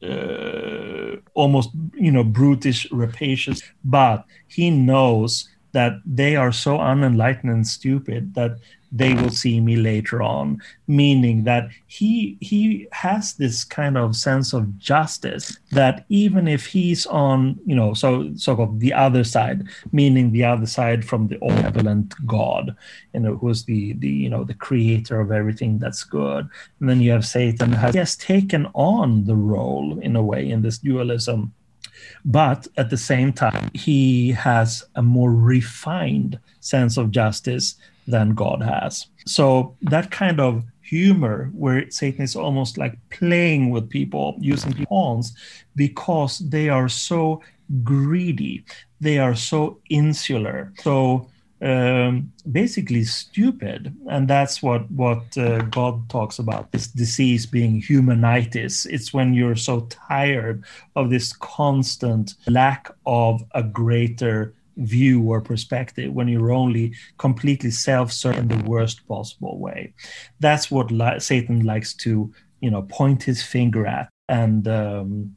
uh, almost you know brutish rapacious but he knows that they are so unenlightened and stupid that they will see me later on. Meaning that he he has this kind of sense of justice that even if he's on you know so sort of the other side meaning the other side from the benevolent god you know who's the the you know the creator of everything that's good. And then you have satan has taken on the role in a way in this dualism. But at the same time he has a more refined sense of justice than god has so that kind of humor where satan is almost like playing with people using pawns because they are so greedy they are so insular so um, basically stupid, and that's what what uh, God talks about. This disease being humanitis. It's when you're so tired of this constant lack of a greater view or perspective when you're only completely self-certain the worst possible way that's what li- satan likes to you know point his finger at and um,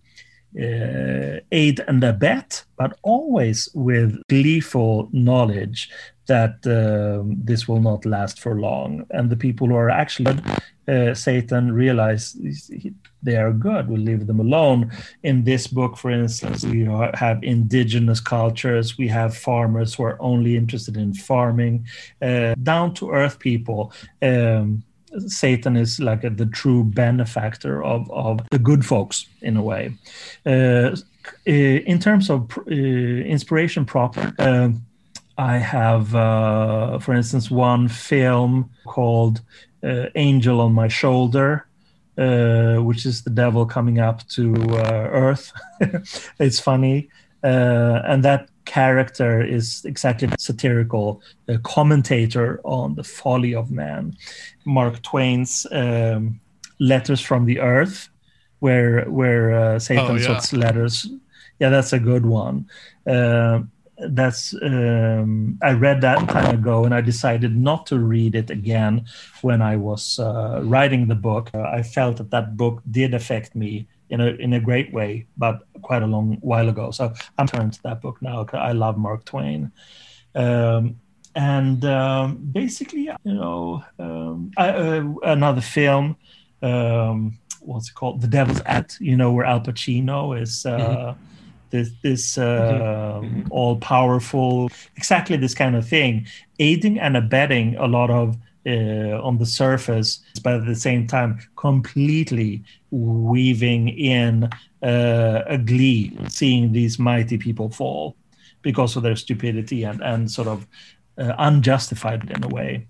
uh, aid and abet, but always with gleeful knowledge that um, this will not last for long. And the people who are actually uh, Satan realize they are good. We leave them alone. In this book, for instance, we have indigenous cultures. We have farmers who are only interested in farming, uh, down to earth people. Um, Satan is like a, the true benefactor of, of the good folks in a way. Uh, in terms of uh, inspiration proper, uh, I have, uh, for instance, one film called uh, Angel on My Shoulder. Uh, which is the devil coming up to Earth. [LAUGHS] it's funny, and that character is exactly the satirical uh, commentator on the folly of man. Mark Twain's um, Letters from the Earth, where where uh, Satan oh, yeah. letters. Yeah, that's a good one. That's um, I read that time ago, and I decided not to read it again when I was uh, writing the book. Uh, I felt that that book did affect me in a in a great way, but quite a long while ago. So I'm turning to that book now. Because I love Mark Twain, um, and um, basically, you know, um, I, uh, another film. Um, what's it called? The Devil's Advocate. You know, where Al Pacino is. Uh, mm-hmm. This, this uh, mm-hmm. mm-hmm. all powerful, exactly this kind of thing, aiding and abetting a lot of uh, on the surface, but at the same time, completely weaving in uh, a glee, seeing these mighty people fall because of their stupidity and, and sort of uh, unjustified in a way.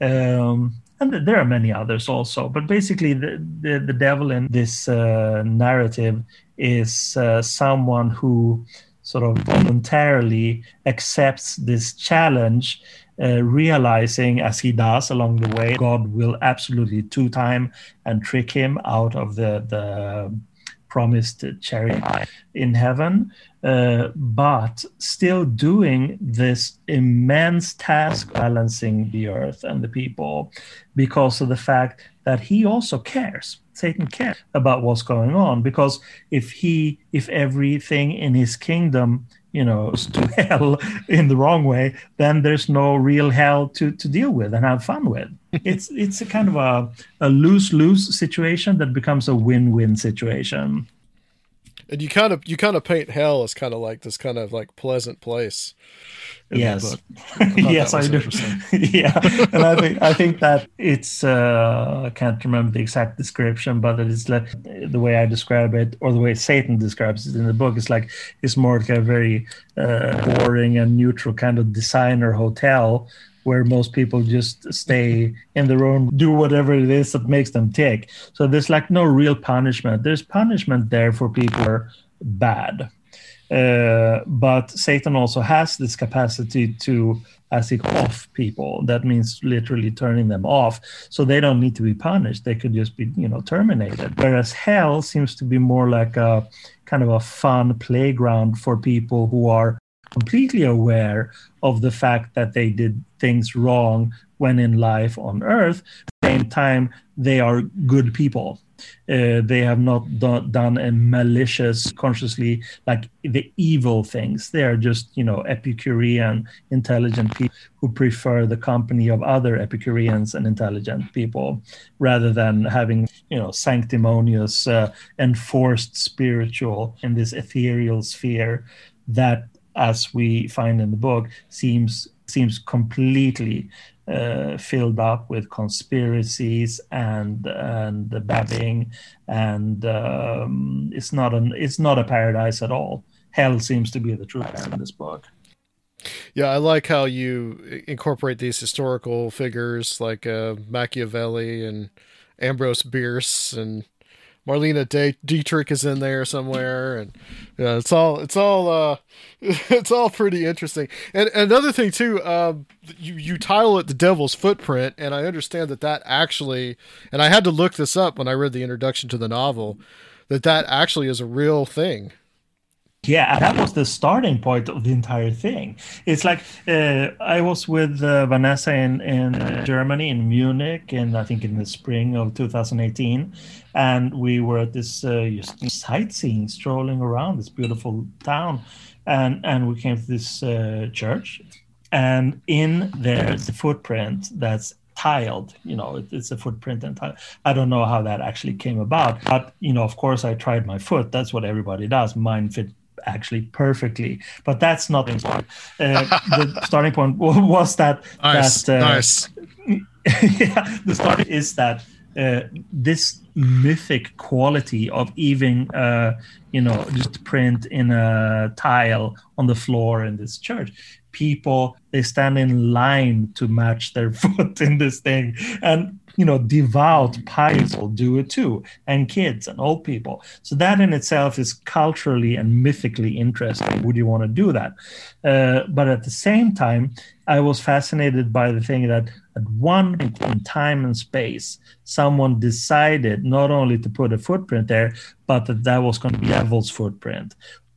Um, and there are many others also, but basically, the, the, the devil in this uh, narrative is uh, someone who sort of voluntarily accepts this challenge uh, realizing as he does along the way, God will absolutely two time and trick him out of the, the promised chariot in heaven, uh, but still doing this immense task balancing the earth and the people because of the fact that he also cares. Satan cares about what's going on because if he, if everything in his kingdom you know [LAUGHS] is to hell in the wrong way then there's no real hell to to deal with and have fun with. [LAUGHS] It's it's a kind of a, a lose lose situation that becomes a win-win situation and you kind of you kind of paint hell as kind of like this kind of like pleasant place. Yes. [LAUGHS] yes i do. [LAUGHS] yeah. And i think i think that it's uh i can't remember the exact description but it's like the way i describe it or the way satan describes it in the book is like it's more like a very uh, boring and neutral kind of designer hotel where most people just stay in their own do whatever it is that makes them tick so there's like no real punishment there's punishment there for people who are bad uh, but Satan also has this capacity to, as he off people. That means literally turning them off. So they don't need to be punished. They could just be, you know, terminated. Whereas hell seems to be more like a kind of a fun playground for people who are completely aware of the fact that they did things wrong when in life on earth. At the same time, they are good people uh, they have not do- done a malicious, consciously like the evil things. They are just you know Epicurean, intelligent people who prefer the company of other Epicureans and intelligent people rather than having you know sanctimonious, uh, enforced spiritual in this ethereal sphere that, as we find in the book, seems seems completely uh, filled up with conspiracies and and the babbing, and um, it's not an it's not a paradise at all. Hell seems to be the truth in this book. Yeah, I like how you incorporate these historical figures like uh, Machiavelli and Ambrose Bierce and Marlene De- Dietrich is in there somewhere, and yeah, it's all it's all uh, [LAUGHS] it's all pretty interesting. And another thing too, um, you you title it "The Devil's Footprint," and I understand that that actually, and I had to look this up when I read the introduction to the novel, that that actually is a real thing. Yeah, that was the starting point of the entire thing. It's like uh, I was with uh, Vanessa in in uh, Germany in Munich, and I think in the spring of 2018, and we were at this uh, sightseeing, strolling around this beautiful town, and and we came to this uh, church, and in there's the footprint that's tiled you know it, it's a footprint and tile. i don't know how that actually came about but you know of course i tried my foot. That's what everybody does. Mine fit actually perfectly. But that's not the. Uh, the [LAUGHS] starting point was that nice, that uh, nice. [LAUGHS] yeah, the start is that uh, this mythic quality of even uh, you know just print in a tile on the floor in this church people they stand in line to match their [LAUGHS] foot in this thing and you know, devout pious will do it too, and kids and old people. So that in itself is culturally and mythically interesting. Would you want to do that? Uh, but at the same time, I was fascinated by the thing that at one point in time and space, someone decided not only to put a footprint there, but that that was going to be devil's footprint.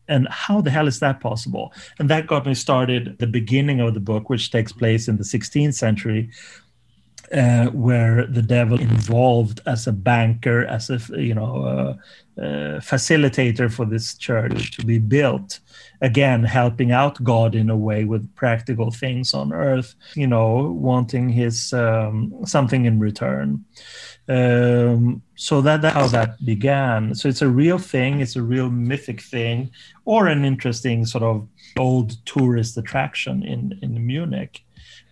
And how the hell is that possible? And that got me started the beginning of the book, which takes place in the 16th century, uh, where the devil involved as a banker, as a you know uh, uh, facilitator for this church to be built. Again, helping out God in a way with practical things on earth. You know, wanting his um, something in return. Um, so that, that's how that began. So it's a real thing. It's a real mythic thing, or an interesting sort of old tourist attraction in in Munich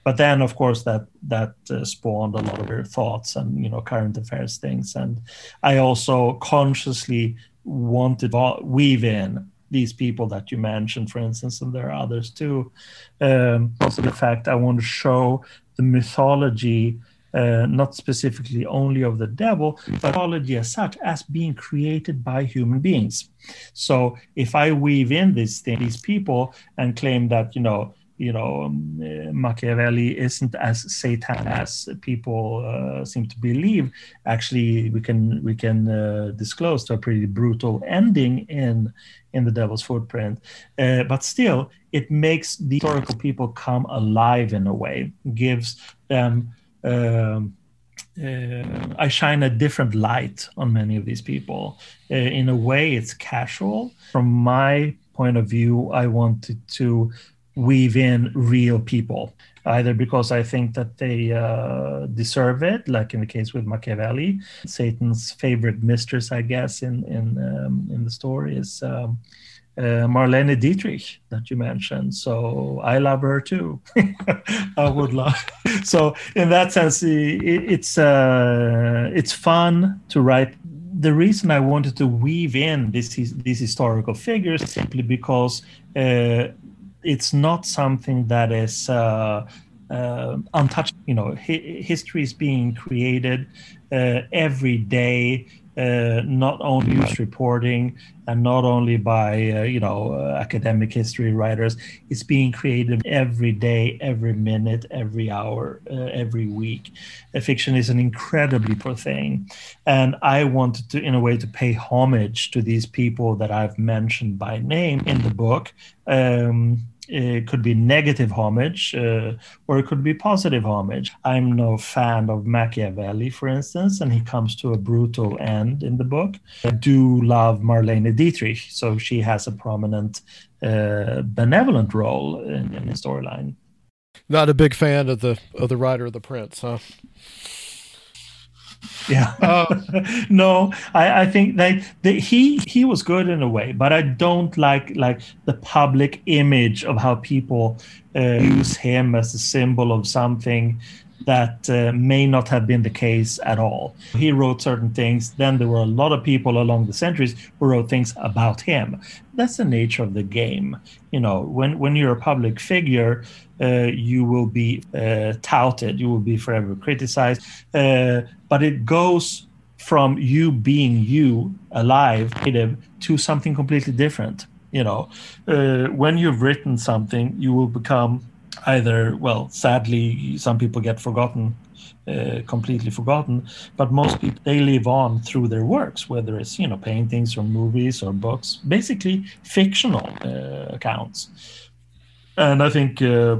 but then of course that that uh, spawned a lot of their thoughts and you know current affairs things and i also consciously wanted to weave in these people that you mentioned for instance and there are others too um, also the fact i want to show the mythology uh, not specifically only of the devil, but mythology as such as being created by human beings. So if I weave in these things, these people, and claim that you know you know, um, uh, Machiavelli isn't as Satan as people uh, seem to believe. Actually, we can we can uh, disclose to a pretty brutal ending in in the Devil's Footprint, uh, but still, it makes the historical people come alive in a way, gives them. Um, uh, I shine a different light on many of these people. Uh, in a way, it's casual. From my point of view, I wanted to weave in real people, either because I think that they uh, deserve it, like in the case with Machiavelli, Satan's favorite mistress, I guess, in in um, in the story is um, uh, Marlene Dietrich that you mentioned. So I love her too. [LAUGHS] I would love. [LAUGHS] So in that sense, it, it's uh, it's fun to write the reason I wanted to weave in this, these historical figures simply because uh, it's not something that is uh, uh, untouched. You know, hi- history is being created uh, every day. Uh, not only news reporting and not only by uh, you know uh, academic history writers it's being created every day every minute every hour every week fiction is an incredibly poor thing and i wanted to in a way to pay homage to these people that i've mentioned by name in the book um, it could be negative homage uh, or it could be positive homage. I'm no fan of Machiavelli, for instance, and he comes to a brutal end in the book. I do love Marlene Dietrich, so she has a prominent uh, benevolent role in, in the storyline. Not a big fan of the of the writer of the Prince, huh? Yeah. Uh, [LAUGHS] no, I, I think that, that he he was good in a way, but I don't like like the public image of how people uh, use him as a symbol of something that uh, may not have been the case at all. He wrote certain things. Then there were a lot of people along the centuries who wrote things about him. That's the nature of the game. You know, when when you're a public figure, uh, you will be uh, touted. You will be forever criticized. Uh, but it goes from you being you alive native to something completely different you know uh, when you've written something you will become either well sadly some people get forgotten uh, completely forgotten but most people they live on through their works whether it's you know paintings or movies or books basically fictional uh, accounts. And i think uh,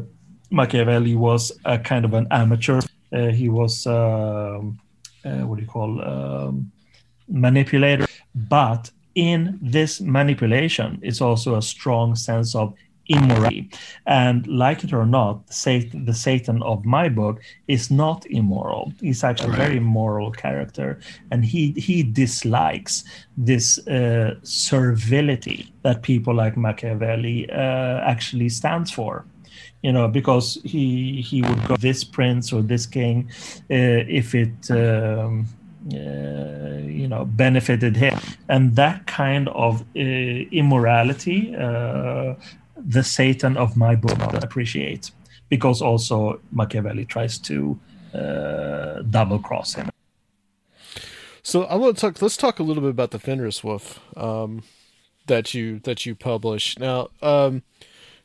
machiavelli was a kind of an amateur. Uh, he was um, uh, what do you call um, manipulator. But in this manipulation it's also a strong sense of immorality. And like it or not, Satan, the Satan of my book is not immoral. He's actually right. a very moral character, and he he dislikes this uh, servility that people like Machiavelli uh, actually stands for. You know, because he he would go this prince or this king uh, if it. Um, uh, you know benefited him and that kind of uh, immorality uh, the Satan of my book I appreciate because also Machiavelli tries to uh, double cross him. So I want to talk. Let's talk a little bit about the Fenris Wolf um, that you that you published. Now, um,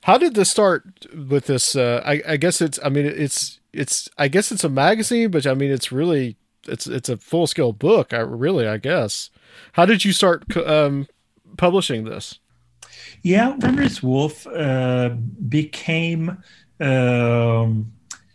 how did this start with this? Uh, I, I guess it's. I mean, it's it's. I guess it's a magazine, but I mean, it's really it's it's a full scale book. I really, I guess. How did you start um, publishing this? Yeah, Fenris Wolf uh, became um,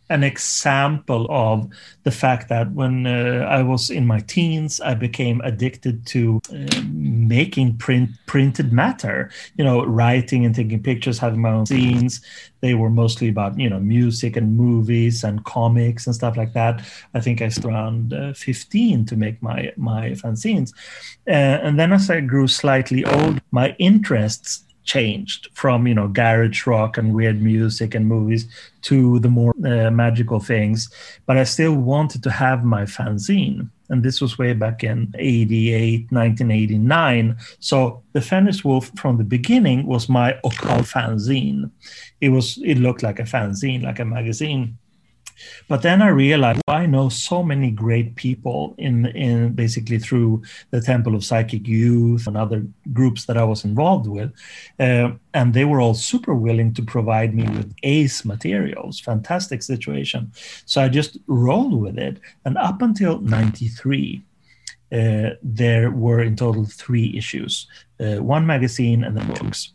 an example of the fact that when uh, I was in my teens, I became addicted to uh, making print printed matter. You know, writing and taking pictures, having my own zines. They were mostly about you know music and movies and comics and stuff like that. I think I started around uh, 15 to make my my fanzines, uh, and then as I grew slightly old, my interests changed from you know garage rock and weird music and movies to the more uh, magical things. But i still wanted to have my fanzine and this was way back in 88 1989 so the Fenris Wolf from the beginning was my occult fanzine. It was it looked like a fanzine like a magazine but then I realized I know so many great people in in basically through the Temple of Psychic Youth and other groups that I was involved with, uh, and they were all super willing to provide me with ace materials. Fantastic situation. So I just rolled with it, and up until '93. Uh, there were in total three issues uh, one magazine and then books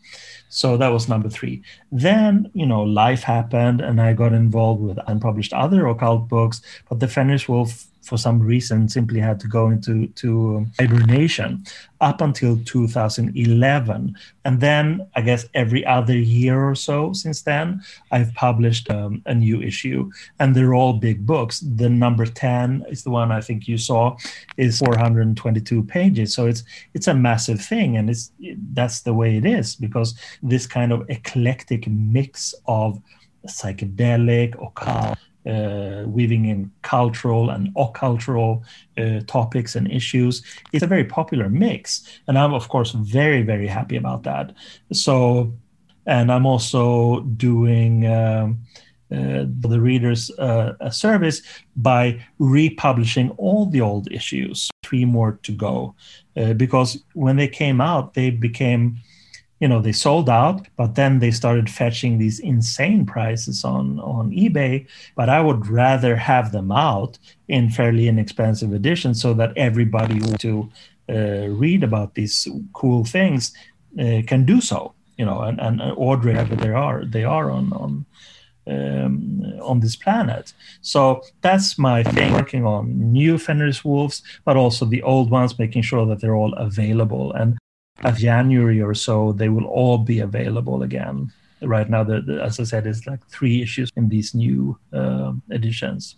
so that was number three. Then, you know, life happened and I got involved with unpublished other occult books, but the Fenris Wolf for some reason simply had to go into to hibernation up until 2011 and then i guess every other year or so since then i've published um, a new issue. And they're all big books. The number 10 is the one i think you saw is 422 pages. So it's it's a massive thing. And it's that's the way it is because this kind of eclectic mix of psychedelic occult uh, weaving in cultural and occultural uh, topics and issues. It's a very popular mix, and I'm of course very very happy about that. So, and I'm also doing. Um, uh, the readers uh, a service by republishing all the old issues, three more to go, uh, because when they came out, they became you know they sold out but then they started fetching these insane prices on on ebay but i would rather have them out in fairly inexpensive editions so that everybody who to uh, read about these cool things uh, can do so you know and, and order whatever they are they are on on um, on this planet. So that's my thing, working on new Fenris Wolves, but also the old ones, making sure that they're all available. And of January or so, they will all be available again. Right now, the, the, as I said, it's like three issues in these new uh, editions.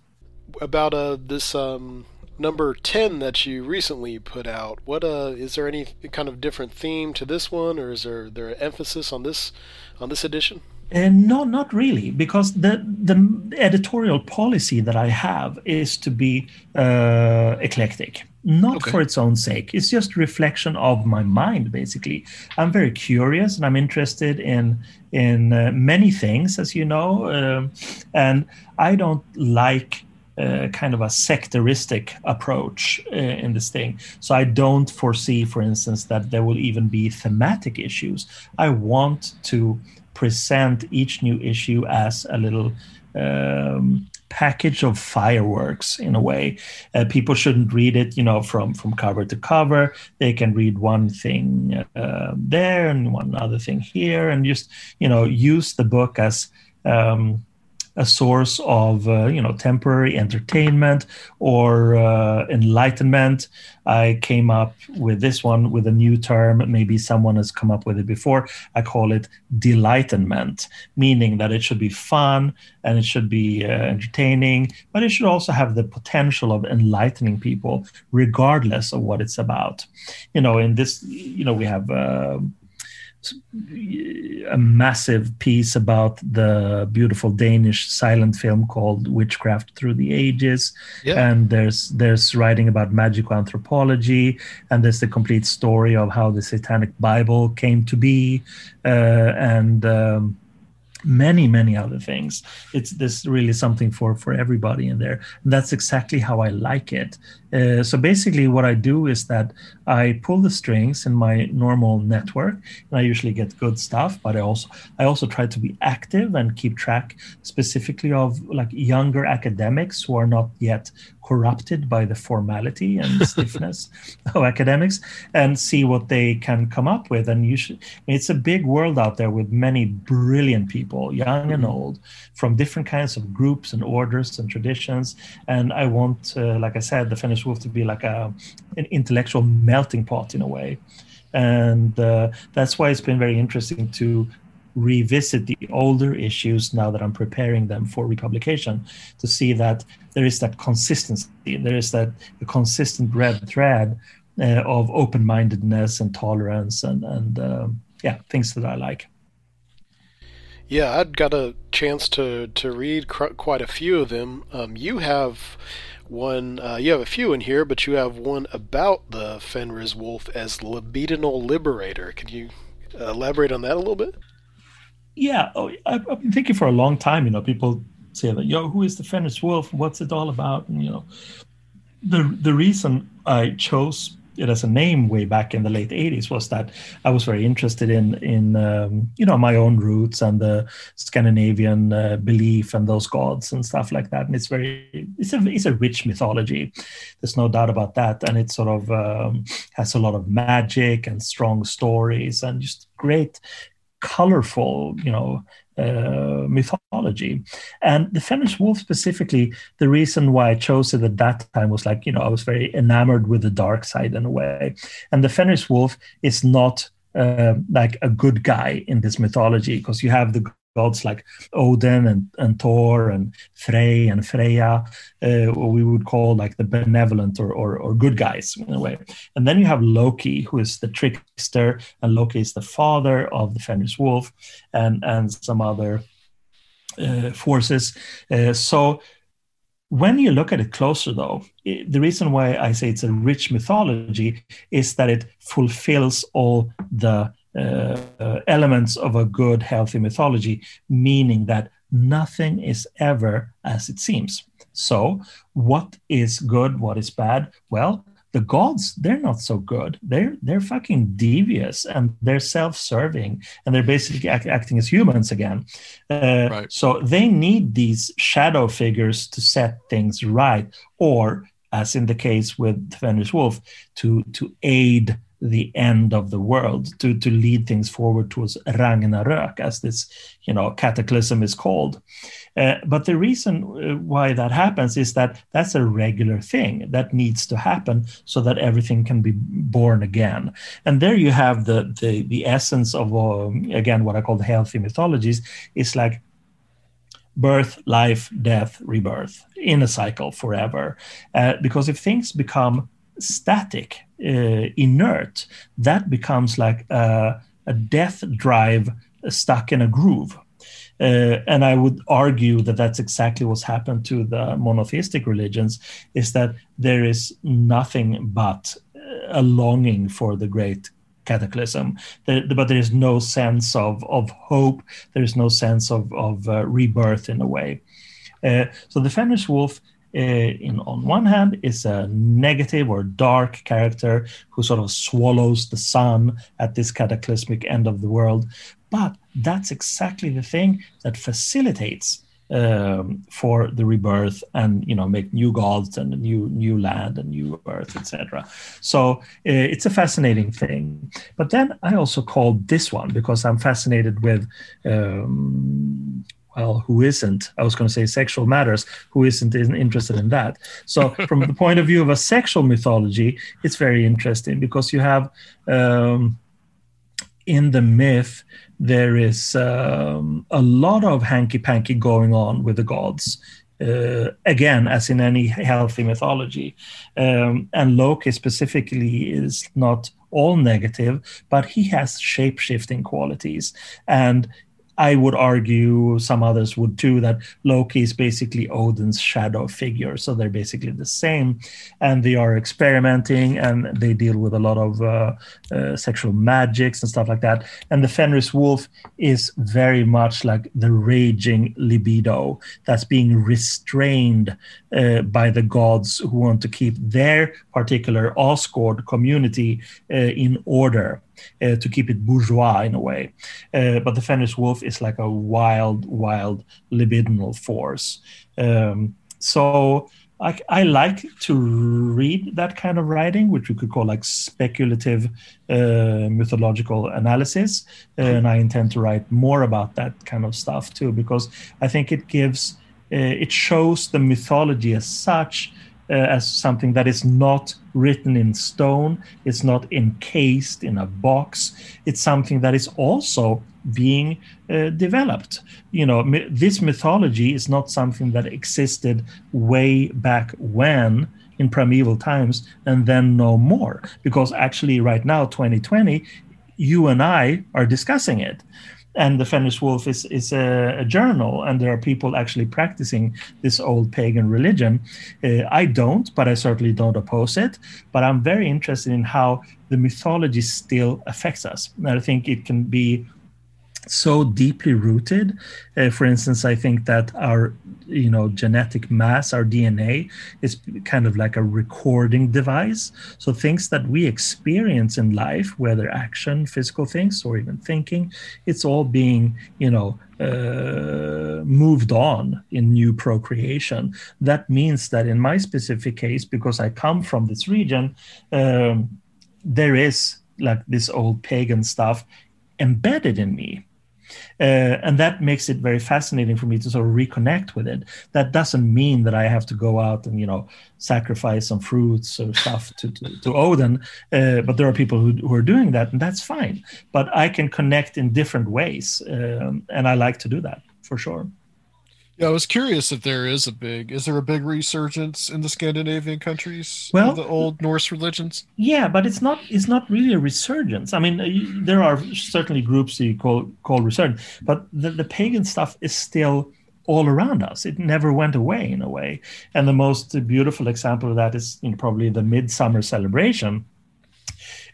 About uh, this um, number 10 that you recently put out, what uh, is there any kind of different theme to this one, or is there, there emphasis on this on this edition? Uh, no, not really, because the the editorial policy that I have is to be uh, eclectic, not okay. for its own sake. It's just reflection of my mind, basically. I'm very curious and I'm interested in in uh, many things, as you know, um, and I don't like uh, kind of a sectaristic approach uh, in this thing. So I don't foresee, for instance, that there will even be thematic issues. I want to present each new issue as a little um, package of fireworks in a way. Uh, people shouldn't read it, you know, from from cover to cover. They can read one thing uh, there and one other thing here, and just you know use the book as um, a source of uh, you know temporary entertainment or uh, enlightenment. I came up with this one with a new term. Maybe someone has come up with it before. I call it delightment, meaning that it should be fun and it should be uh, entertaining, but it should also have the potential of enlightening people, regardless of what it's about. You know, in this, you know, we have uh, a massive piece about the beautiful Danish silent film called Witchcraft Through the Ages, yeah. and there's there's writing about magical anthropology, and there's the complete story of how the Satanic Bible came to be, uh, and um, many many other things. It's this really something for for everybody in there. And that's exactly how i like it. Uh, so basically what i do is that i pull the strings in my normal network and i usually get good stuff but i also i also try to be active and keep track specifically of like younger academics who are not yet corrupted by the formality and [LAUGHS] stiffness of academics and see what they can come up with. And you should, it's a big world out there with many brilliant people, young and mm-hmm. old, from different kinds of groups and orders and traditions. And I want, uh, like I said, the Fenris Wolf to be like a an intellectual melting pot in a way. And uh, that's why it's been very interesting to revisit the older issues now that I'm preparing them for republication to see that there is that consistency, there is that consistent red thread uh, of open mindedness and tolerance and, and um, yeah, things that I like. Yeah, I'd got a chance to, to read cr- quite a few of them. Um, you have one, uh, you have a few in here, but you have one about the Fenris Wolf as libidinal liberator. Can you elaborate on that a little bit? Yeah, oh, I've been thinking for a long time. You know, people say that, "Yo, who is the Fenris Wolf? What's it all about?" And you know, the the reason I chose it as a name way back in the late 80s was that I was very interested in in um, you know my own roots and the Scandinavian uh, belief and those gods and stuff like that and it's very it's a it's a rich mythology there's no doubt about that and it sort of um, has a lot of magic and strong stories and just great colorful, you know, uh, mythology. And the Fenris Wolf specifically, the reason why I chose it at that time was like, you know, I was very enamored with the dark side in a way. And the Fenris Wolf is not uh, like a good guy in this mythology because you have the gods like Odin and, and Thor and Frey and Freya, uh, what we would call like the benevolent or, or, or, good guys in a way. And then you have Loki, who is the trickster, and Loki is the father of the Fenris wolf and, and some other uh, forces. Uh, so when you look at it closer, though, it, the reason why I say it's a rich mythology is that it fulfills all the elements of a good, healthy mythology, meaning that nothing is ever as it seems. So, what is good? What is bad? Well, the gods they're not so good they're they're fucking devious and they're self-serving and they're basically act, acting as humans again uh, right. so they need these shadow figures to set things right or as in the case with Fenris Wolf to to aid the end of the world to, to lead things forward towards Ragnarök, as this you know cataclysm is called. Uh, but the reason uh, why that happens is that that's a regular thing that needs to happen so that everything can be born again. And there you have the the, the essence of um, again what I call the healthy mythologies is like birth, life, death, rebirth in a cycle forever. Uh, because if things become static, inert, that becomes like a, a, death drive stuck in a groove. Uh, and I would argue that that's exactly what's happened to the monotheistic religions is that there is nothing but a longing for the great cataclysm, but there is no sense of, of hope. There is no sense of, of uh, rebirth in a way. Uh, so the Fenris wolf uh, in on one hand is a negative or dark character who sort of swallows the sun at this cataclysmic end of the world. But that's exactly the thing that facilitates um, for the rebirth and you know make new gods and a new new land and new earth etc so uh, it's a fascinating thing. But then i also called this one because i'm fascinated with um, well, who isn't? I was going to say sexual matters. Who isn't, isn't interested in that? So, [LAUGHS] from the point of view of a sexual mythology, it's very interesting because you have um, in the myth there is um, a lot of hanky panky going on with the gods. Uh, again, as in any healthy mythology. Um, and Loki specifically is not all negative, but he has shape shifting qualities. And I would argue, some others would too, that Loki is basically Odin's shadow figure. So they're basically the same. And they are experimenting and they deal with a lot of uh, uh, sexual magics and stuff like that. And the Fenris wolf is very much like the raging libido that's being restrained uh, by the gods who want to keep their particular Asgard community uh, in order uh, to keep it bourgeois in a way. Uh, but the Fenris wolf is like a wild, wild libidinal force. Um, so I, I, like to read that kind of writing, which we could call like speculative uh, mythological analysis. and I intend to write more about that kind of stuff too, because I think it gives, uh, it shows the mythology as such uh, as something that is not written in stone, it's not encased in a box. It's something that is also being uh, developed. You know, this mythology is not something that existed way back when in primeval times and then no more. Because actually, right now, 2020, you and I are discussing it and the Fenris Wolf is is a, a, journal, and there are people actually practicing this old pagan religion. Uh, I don't, but I certainly don't oppose it. But I'm very interested in how the mythology still affects us, and I think it can be so deeply rooted. Uh, for instance, I think that our you know genetic mass, our DNA, is kind of like a recording device. So things that we experience in life, whether action, physical things, or even thinking, it's all being you know uh, moved on in new procreation. That means that in my specific case, because I come from this region, um, there is like this old pagan stuff embedded in me uh, and that makes it very fascinating for me to sort of reconnect with it. That doesn't mean that I have to go out and you know sacrifice some fruits or stuff to to, to Odin, uh, but there are people who, who are doing that, and that's fine. But I can connect in different ways, um, and I like to do that for sure. Yeah, I was curious if there is a big is there a big resurgence in the Scandinavian countries well, the old Norse religions? Yeah, but it's not it's not really a resurgence. I mean, uh, there are certainly groups you call call resurgent, but the, the pagan stuff is still all around us. It never went away in a way. And the most beautiful example of that is you know, probably the midsummer celebration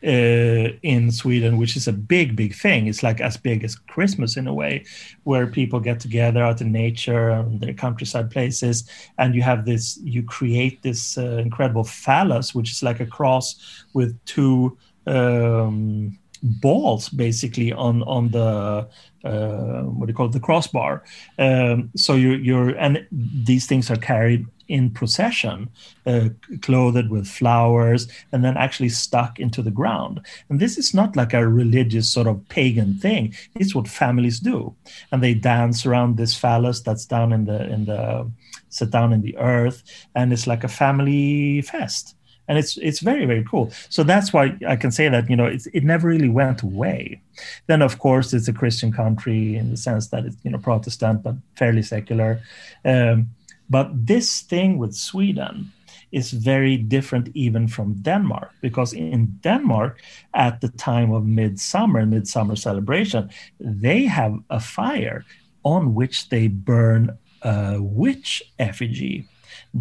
uh, in Sweden, which is a big, big thing. It's like as big as Christmas in a way, where people get together out in nature and their countryside places, and you have this, you create this uh, incredible phallus, which is like a cross with two. Um, balls basically on on the uh, what do you call it the crossbar um, so you're, you're and these things are carried in procession, uh, clothed with flowers, and then actually stuck into the ground. And this is not like a religious sort of pagan thing. It's what families do, and they dance around this phallus that's down in the in the set down in the earth, and it's like a family fest. And it's it's very very cool. So that's why I can say that you know it never really went away. Then of course it's a Christian country in the sense that it's you know Protestant but fairly secular. Um, but this thing with Sweden is very different even from Denmark, because in Denmark, at the time of midsummer, midsummer celebration, they have a fire on which they burn a witch effigy.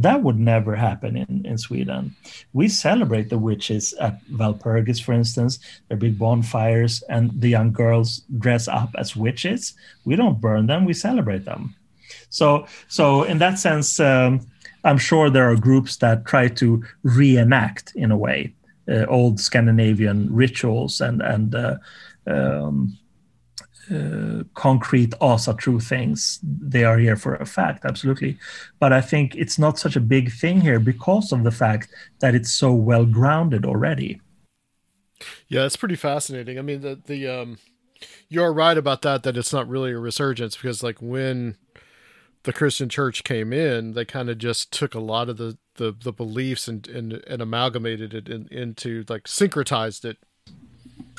That would never happen in, in Sweden. We celebrate the witches at Walpurgis, for instance. There are big bonfires, and the young girls dress up as witches. We don't burn them, we celebrate them. So, so in that sense, um, I'm sure there are groups that try to reenact, in a way, uh, old Scandinavian rituals and and uh, um, uh, concrete also true things. They are here for a fact, absolutely. But I think it's not such a big thing here because of the fact that it's so well grounded already. Yeah, it's pretty fascinating. I mean, the the um, you're right about that. That it's not really a resurgence because, like, when the Christian Church came in, they kind of just took a lot of the the, the beliefs and, and and amalgamated it in, into like syncretized it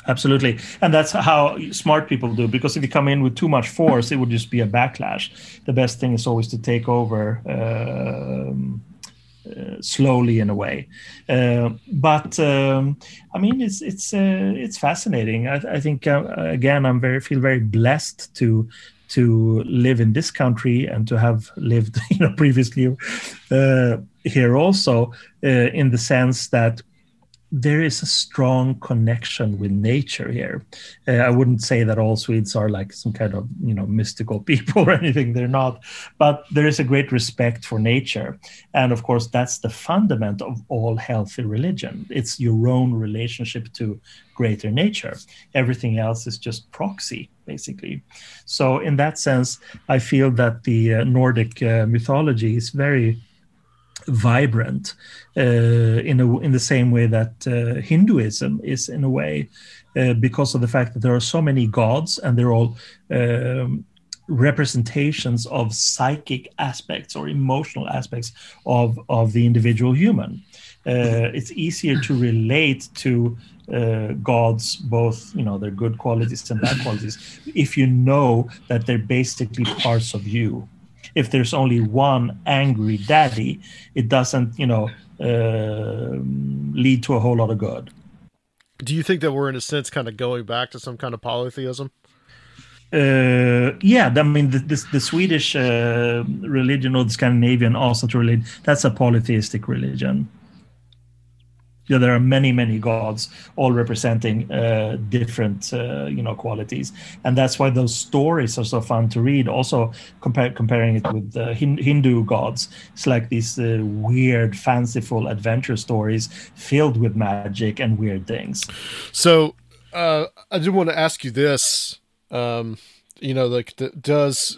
absolutely. And that's how smart people do because if you come in with too much force it would just be a backlash. The best thing is always to take over um, uh, slowly in a way. Uh, but um, i mean it's it's uh, it's fascinating. I, I think uh, again i'm very feel very blessed to to live in this country and to have lived [LAUGHS] you know previously uh, here also uh, in the sense that there is a strong connection with nature here. Uh, I wouldn't say that all Swedes are like some kind of you know mystical [LAUGHS] people or anything. They're not, but there is a great respect for nature, and of course that's the fundament of all healthy religion. It's your own relationship to greater nature. Everything else is just proxy, basically. So in that sense, I feel that the uh, Nordic uh, mythology is very vibrant uh, in a, in the same way that uh, Hinduism is in a way, uh, because of the fact that there are so many gods and they're all um, representations of psychic aspects or emotional aspects of of the individual human. Uh, it's easier to relate to uh, gods, both you know their good qualities and bad qualities, if you know that they're basically parts of you if there's only one angry daddy, it doesn't, you know, uh, lead to a whole lot of good. Do you think that we're in a sense kind of going back to some kind of polytheism? Uh, yeah, I mean the, the, the Swedish uh, religion or the Scandinavian also religion that's a polytheistic religion yeah, there are many, many gods, all representing uh, different, uh, you know, qualities, and that's why those stories are so fun to read. Also, compare, comparing it with the Hindu gods, it's like these uh, weird, fanciful adventure stories filled with magic and weird things. So, uh, I did want to ask you this. Um, you know, like, does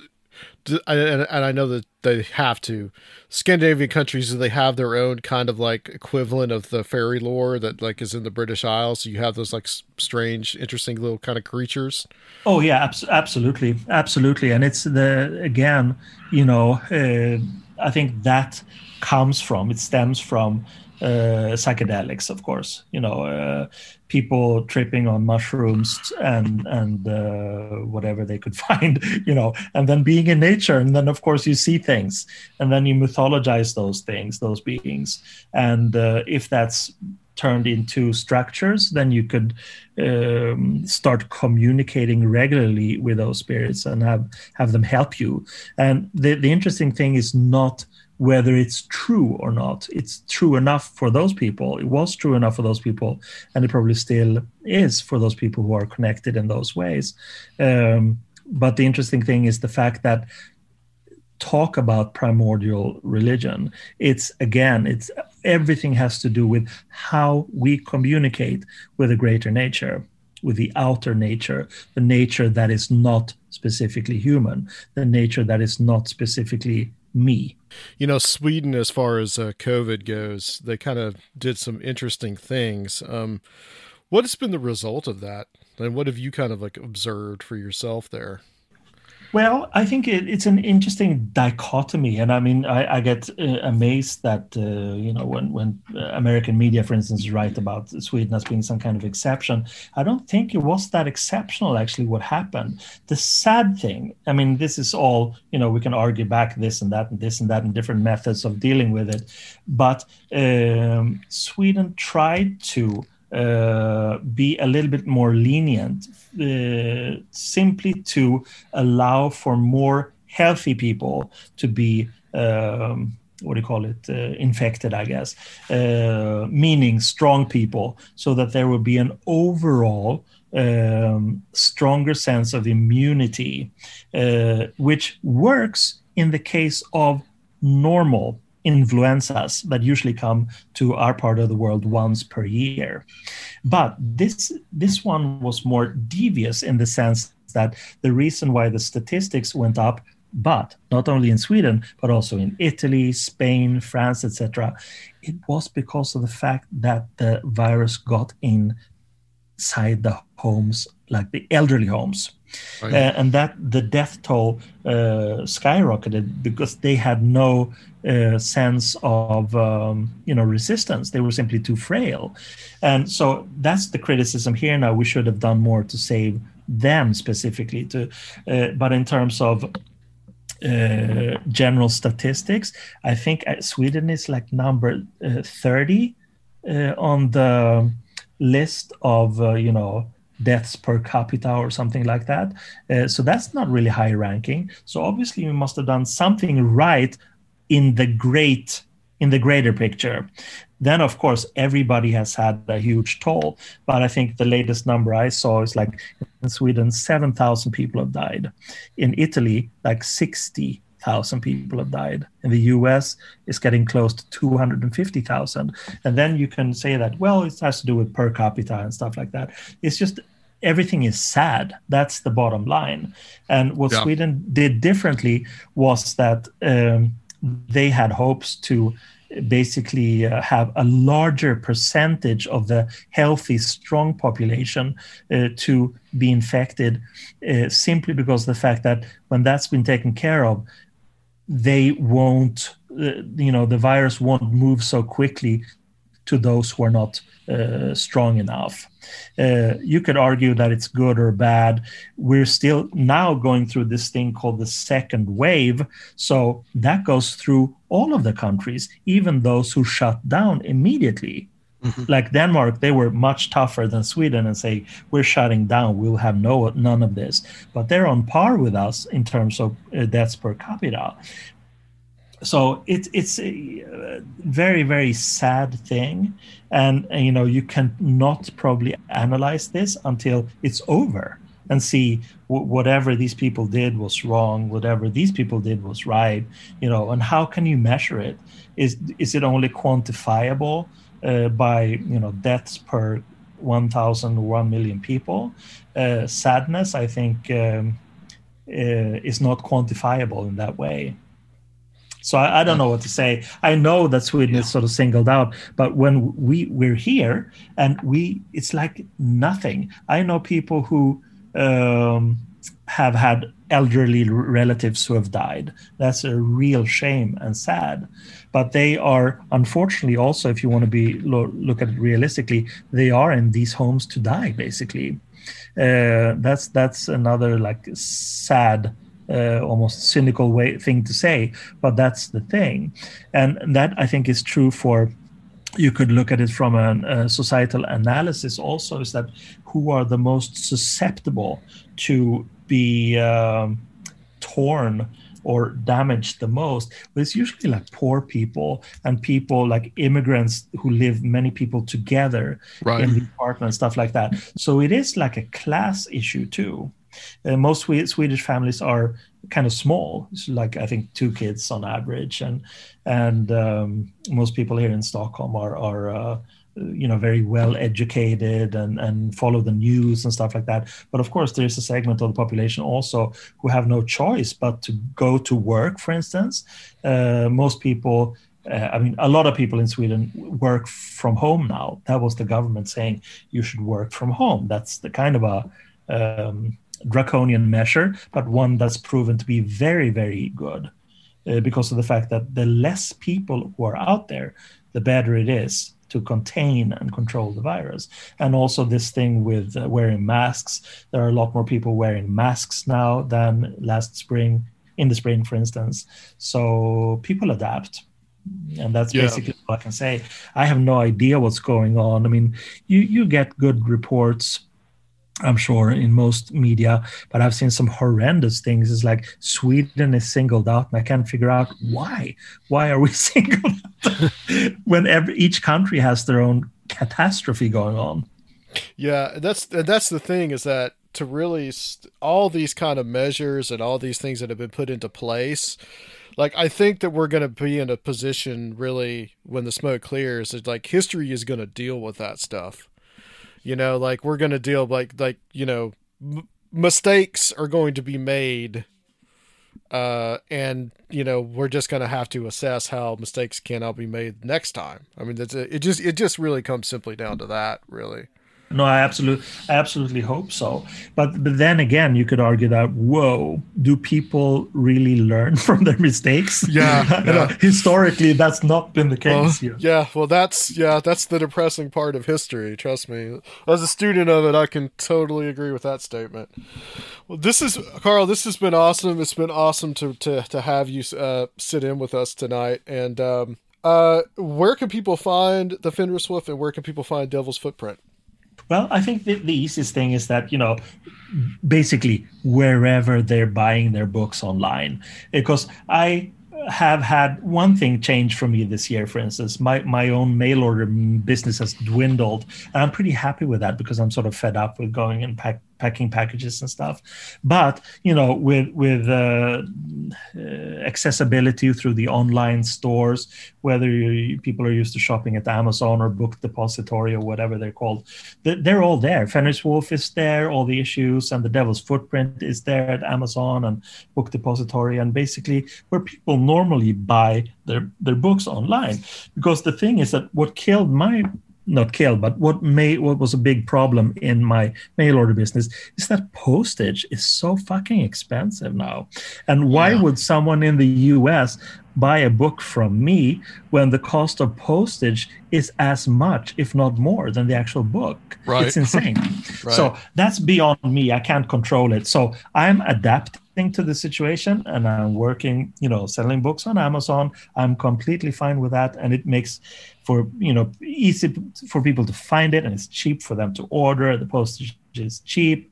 and, and I know that they have to. Scandinavian countries, they have their own kind of like equivalent of the fairy lore that like is in the British Isles? So you have those like strange, interesting little kind of creatures. Oh yeah, abs- absolutely, absolutely, and it's the again, you know, uh, I think that comes from it stems from uh, psychedelics, of course. You know, uh, people tripping on mushrooms and and uh, whatever they could [LAUGHS] find. You know, and then being in nature, and then of course you see things, and then you mythologize those things, those beings, and uh, if that's turned into structures, then you could um, start communicating regularly with those spirits and have have them help you. And the the interesting thing is not whether it's true or not. It's true enough for those people. It was true enough for those people, and it probably still is for those people who are connected in those ways. Um, but the interesting thing is the fact that talk about primordial religion it's again it's everything has to do with how we communicate with a greater nature with the outer nature the nature that is not specifically human the nature that is not specifically me. You know, Sweden, as far as uh, COVID goes, they kind of did some interesting things. Um, what has been the result of that? And what have you kind of like observed for yourself there? Well, I think it, it's an interesting dichotomy, and I mean, I, I get uh, amazed that uh, you know when when uh, American media, for instance, write about Sweden as being some kind of exception. I don't think it was that exceptional. Actually, what happened? The sad thing. I mean, this is all you know. We can argue back this and that and this and that and different methods of dealing with it, but um, Sweden tried to uh, be a little bit more lenient, uh, simply to allow for more healthy people to be. Um, what do you call it? Uh, infected, I guess, uh, meaning strong people, so that there will be an overall um, stronger sense of immunity, uh, which works in the case of normal influenzas that usually come to our part of the world once per year. But this this one was more devious in the sense that the reason why the statistics went up but not only in Sweden but also in Italy, Spain, France, etc. It was because of the fact that the virus got inside the homes, like the elderly homes, right. uh, and that the death toll uh, skyrocketed because they had no uh, sense of um, you know resistance. They were simply too frail, and so that's the criticism here. Now we should have done more to save them specifically. To, uh, but in terms of uh, general statistics, I think uh, Sweden is like number 30 uh, on the list of, you know, deaths per capita or something like that. Uh, so that's not really high ranking. So obviously we must have done something right in the great in the greater picture. Then, of course, everybody has had a huge toll. But I think the latest number I saw is like in Sweden, 7,000 people have died. In Italy, like 60,000 people have died. In the US, it's getting close to 250,000. And then you can say that, well, it has to do with per capita and stuff like that. It's just everything is sad. That's the bottom line. And what yeah. Sweden did differently was that um, they had hopes to basically uh, have a larger percentage of the healthy, strong population uh, to be infected, uh, simply because the fact that when that's been taken care of, they won't, uh, you know, the virus won't move so quickly to those who are not uh, strong enough. Uh, you could argue that it's good or bad. We're still now going through this thing called the second wave. So that goes through all of the countries, even those who shut down immediately. Mm-hmm. Like Denmark, they were much tougher than Sweden and say, we're shutting down, we'll have no none of this. But they're on par with us in terms of uh, deaths per capita so it's it's a very very sad thing. And, and, you know you cannot probably analyze this until it's over and see w- whatever these people did was wrong whatever these people did was right you know and how can you measure it? Is is it only quantifiable uh, by you know deaths per 1000 or 1 million people? Uh, sadness i think um, uh, is not quantifiable in that way so I, I, don't know what to say. I know that Sweden yeah. is sort of singled out, but when we we're here and we, it's like nothing. I know people who um, have had elderly relatives who have died. That's a real shame and sad. But they are unfortunately also, if you want to be look at it realistically, they are in these homes to die. Basically, uh, that's that's another like sad uh, almost cynical way thing to say, but that's the thing, and that I think is true for. You could look at it from a, a societal analysis. Also, is that who are the most susceptible to be um, torn or damaged the most but it's usually like poor people and people like immigrants who live many people together right. in the apartment stuff like that so it is like a class issue too uh, most Swedish families are kind of small, like I think two kids on average, and and um, most people here in Stockholm are are uh, you know very well educated and and follow the news and stuff like that. But of course, there's a segment of the population also who have no choice but to go to work. For instance, uh, most people. Uh, I mean, a lot of people in Sweden work from home now. That was the government saying you should work from home. That's the kind of a um, draconian measure, but one that's proven to be very, very good uh, because of the fact that the less people who are out there, the better it is to contain and control the virus. And also, this thing with uh, wearing masks, there are a lot more people wearing masks now than last spring, in the spring, for instance. So people adapt. And that's yeah. basically all I can say. I have no idea what's going on. I mean, you, you get good reports I'm sure in most media, but I've seen some horrendous things. It's like Sweden is singled out, and I can't figure out why. Why are we [LAUGHS] singled out when every, each country has their own catastrophe going on? Yeah, that's that's the thing is that to really st- all these kind of measures and all these things that have been put into place like I think that we're going to be in a position really when the smoke clears that like history is going to deal with that stuff. You know, like we're to deal like like you know m- mistakes are going to be made uh and you know we're just to have to assess how mistakes cannot be made next time. I mean that's a, it just it just really comes simply down to that really. No, I absolutely, I absolutely hope so. But but then again, you could argue that whoa, do people really learn [LAUGHS] from their mistakes? Yeah, [LAUGHS] yeah. historically, that's not been the case Well, here. yeah, well, that's yeah, that's the depressing part of history. Trust me, as a student of it, I can totally agree with that statement. Well, this is Carl. This has been awesome. It's been awesome to to to have you uh, sit in with us tonight. And um, uh, where can people find the Fenris Wolf, and where can people find Devil's Footprint? Well, I think the, the easiest thing is that, you know, basically wherever they're buying their books online. Because I have had one thing change for me this year, for instance. My, my own mail order business has dwindled. And I'm pretty happy with that because I'm sort of fed up with going and pack, packing packages and stuff. But, you know, with, with uh, uh, accessibility through the online stores, whether you, people are used to shopping at Amazon or Book Depository or whatever they're called, they- they're all there. Fenris Wolf is there, all the issues, and the Devil's Footprint is there at Amazon and Book Depository, and basically where people normally buy their their books online. Because the thing is that what killed my not killed, but what made what was a big problem in my mail order business is that postage is so fucking expensive now. And why would someone in the US buy a book from me when the cost of postage is as much, if not more, than the actual book? Right. It's insane. [LAUGHS] Right. So that's beyond me. I can't control it. So I'm adapting to the situation and I'm working, you know, selling books on Amazon. I'm completely fine with that. And it makes for, you know, easy for people to find it and it's cheap for them to order. The postage is cheap.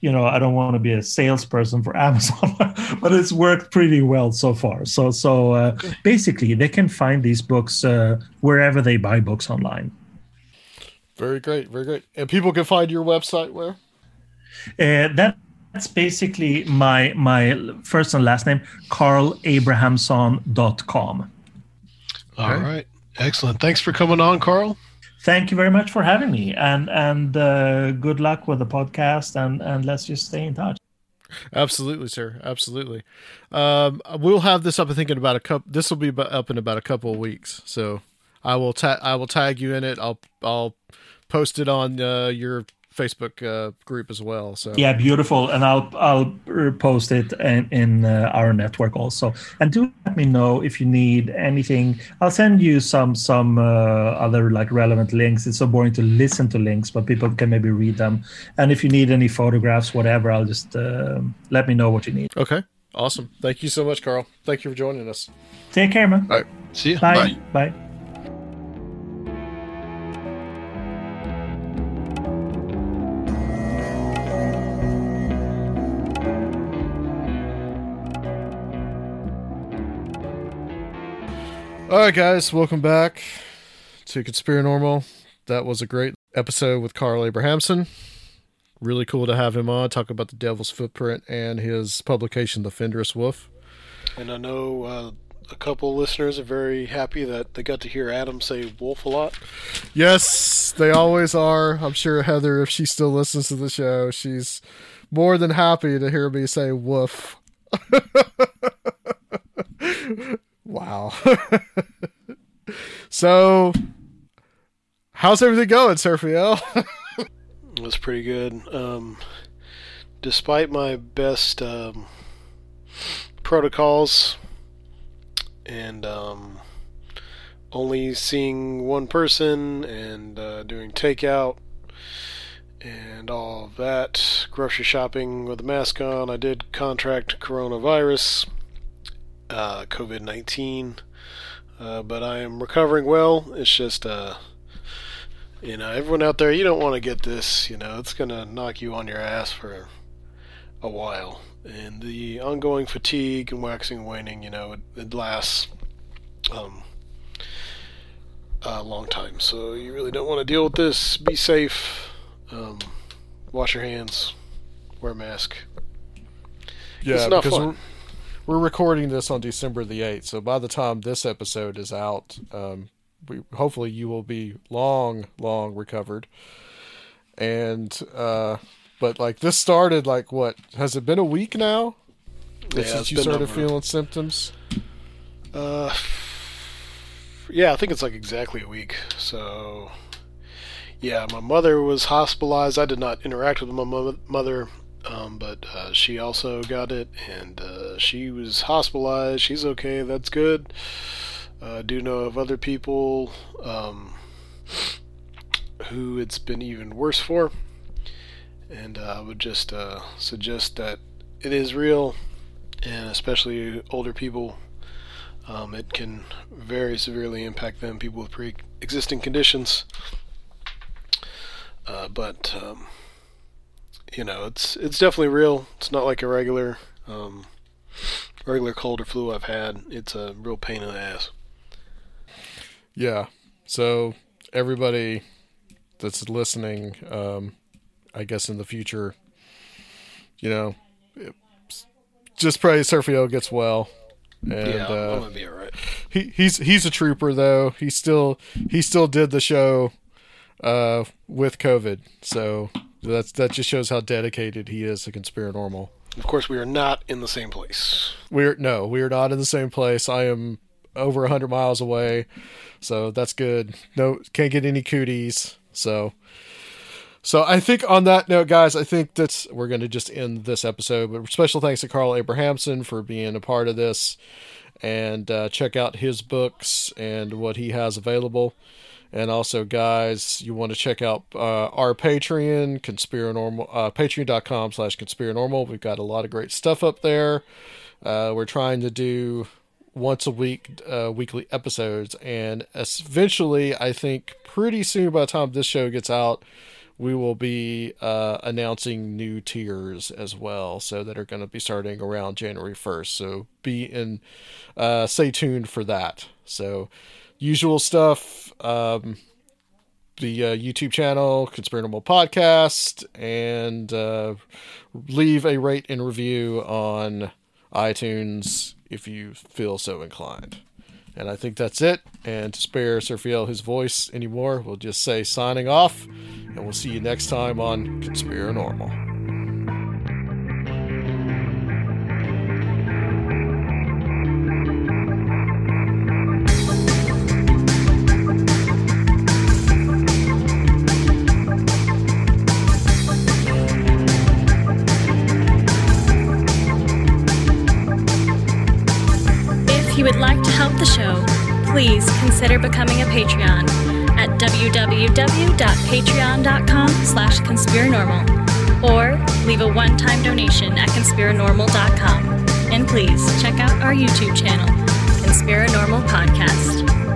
You know, I don't want to be a salesperson for [LAUGHS] Amazon, but it's worked pretty well so far. So, so uh, basically, they can find these books uh, wherever they buy books online. Very great, very great. And people can find your website where? Uh, that, that's basically my my first and last name, carlabrahamsson.com. All right. Excellent. Thanks for coming on, Carl. Thank you very much for having me, and and uh, good luck with the podcast, and and let's just stay in touch. Absolutely, sir. Absolutely. Um, we'll have this up. I think in about a couple. This will be up in about a couple of weeks. So I will ta- I will tag you in it. I'll I'll post it on uh, your Facebook uh, group as well. So Yeah, beautiful, and I'll I'll post it in, in uh, our network also. And do let me know if you need anything. I'll send you some some uh, other like relevant links. It's so boring to listen to links, but people can maybe read them. And if you need any photographs, whatever, I'll just uh, let me know what you need. okay, awesome. Thank you so much, Carl. Thank you for joining us. Take care, man. All right. See you. Bye. Bye. All right, guys, welcome back to Conspiranormal. That was a great episode with Carl Abrahamsson. Really cool to have him on, talk about the Devil's Footprint and his publication, The Fenris Wolf. And I know uh, a couple listeners are very happy that they got to hear Adam say wolf a lot. Yes, they always are. I'm sure Heather, if she still listens to the show, she's more than happy to hear me say woof. [LAUGHS] wow. [LAUGHS] so, how's everything going, Sergio? It was pretty good. Um, despite my best um, protocols and um, only seeing one person and uh, doing takeout and all that, grocery shopping with a mask on, I did contract coronavirus, uh, COVID 19. Uh, but I am recovering well. It's just uh, you know, everyone out there, you don't want to get this. You know, it's going to knock you on your ass for a while. And the ongoing fatigue and waxing and waning, you know, it, it lasts um, a long time. So you really don't want to deal with this. Be safe. Um, wash your hands. wear a mask. Yeah, It's not because fun. We're, recording this on December the eighth, so by the time this episode is out, um, we hopefully you will be long, long recovered. And uh, but like this started like what has it been a week now Yeah, since you started feeling symptoms? Uh, yeah, I think it's like exactly a week. So, yeah, my mother was hospitalized. I did not interact with my mo- mother, um, but uh, she also got it, and uh, she was hospitalized. She's okay. That's good. Uh, I do know of other people um, who it's been even worse for, and uh, I would just uh, suggest that it is real, and especially older people um, it can very severely impact them, people with pre-existing conditions. Uh, but um, you know, it's it's definitely real. It's not like a regular um, regular cold or flu I've had. It's a real pain in the ass. Yeah. So everybody that's listening, um, I guess in the future, you know, just pray Sergio gets well. And yeah, I'm, I'm uh, gonna be all right. he he's he's a trooper though. He still he still did the show uh, with COVID. So that's that just shows how dedicated he is to Conspiranormal. Of course, we are not in the same place. We're no, we're not in the same place. I am over a hundred miles away, so that's good. No, can't get any cooties. So, so I think on that note, guys, I think that's we're going to just end this episode. But special thanks to Carl Abrahamsson for being a part of this, and uh, check out his books and what he has available. And also, guys, you want to check out uh, our Patreon, Conspiranormal, uh, patreon.com slash Conspiranormal. We've got a lot of great stuff up there. Uh, we're trying to do once a week, uh, weekly episodes. And eventually, I think pretty soon, by the time this show gets out, we will be uh, announcing new tiers as well, so that are going to be starting around January 1st. So be in, uh, stay tuned for that. So, usual stuff. Um, the uh, YouTube channel, Conspiranormal Podcast, and uh, leave a rate and review on iTunes if you feel so inclined. And I think that's it. And to spare Sergio his voice anymore, we'll just say signing off, and we'll see you next time on Conspiranormal. www.patreon.com slash conspiranormal or leave a one-time donation at conspiranormal.com. And please check out our YouTube channel, Conspiranormal Podcast.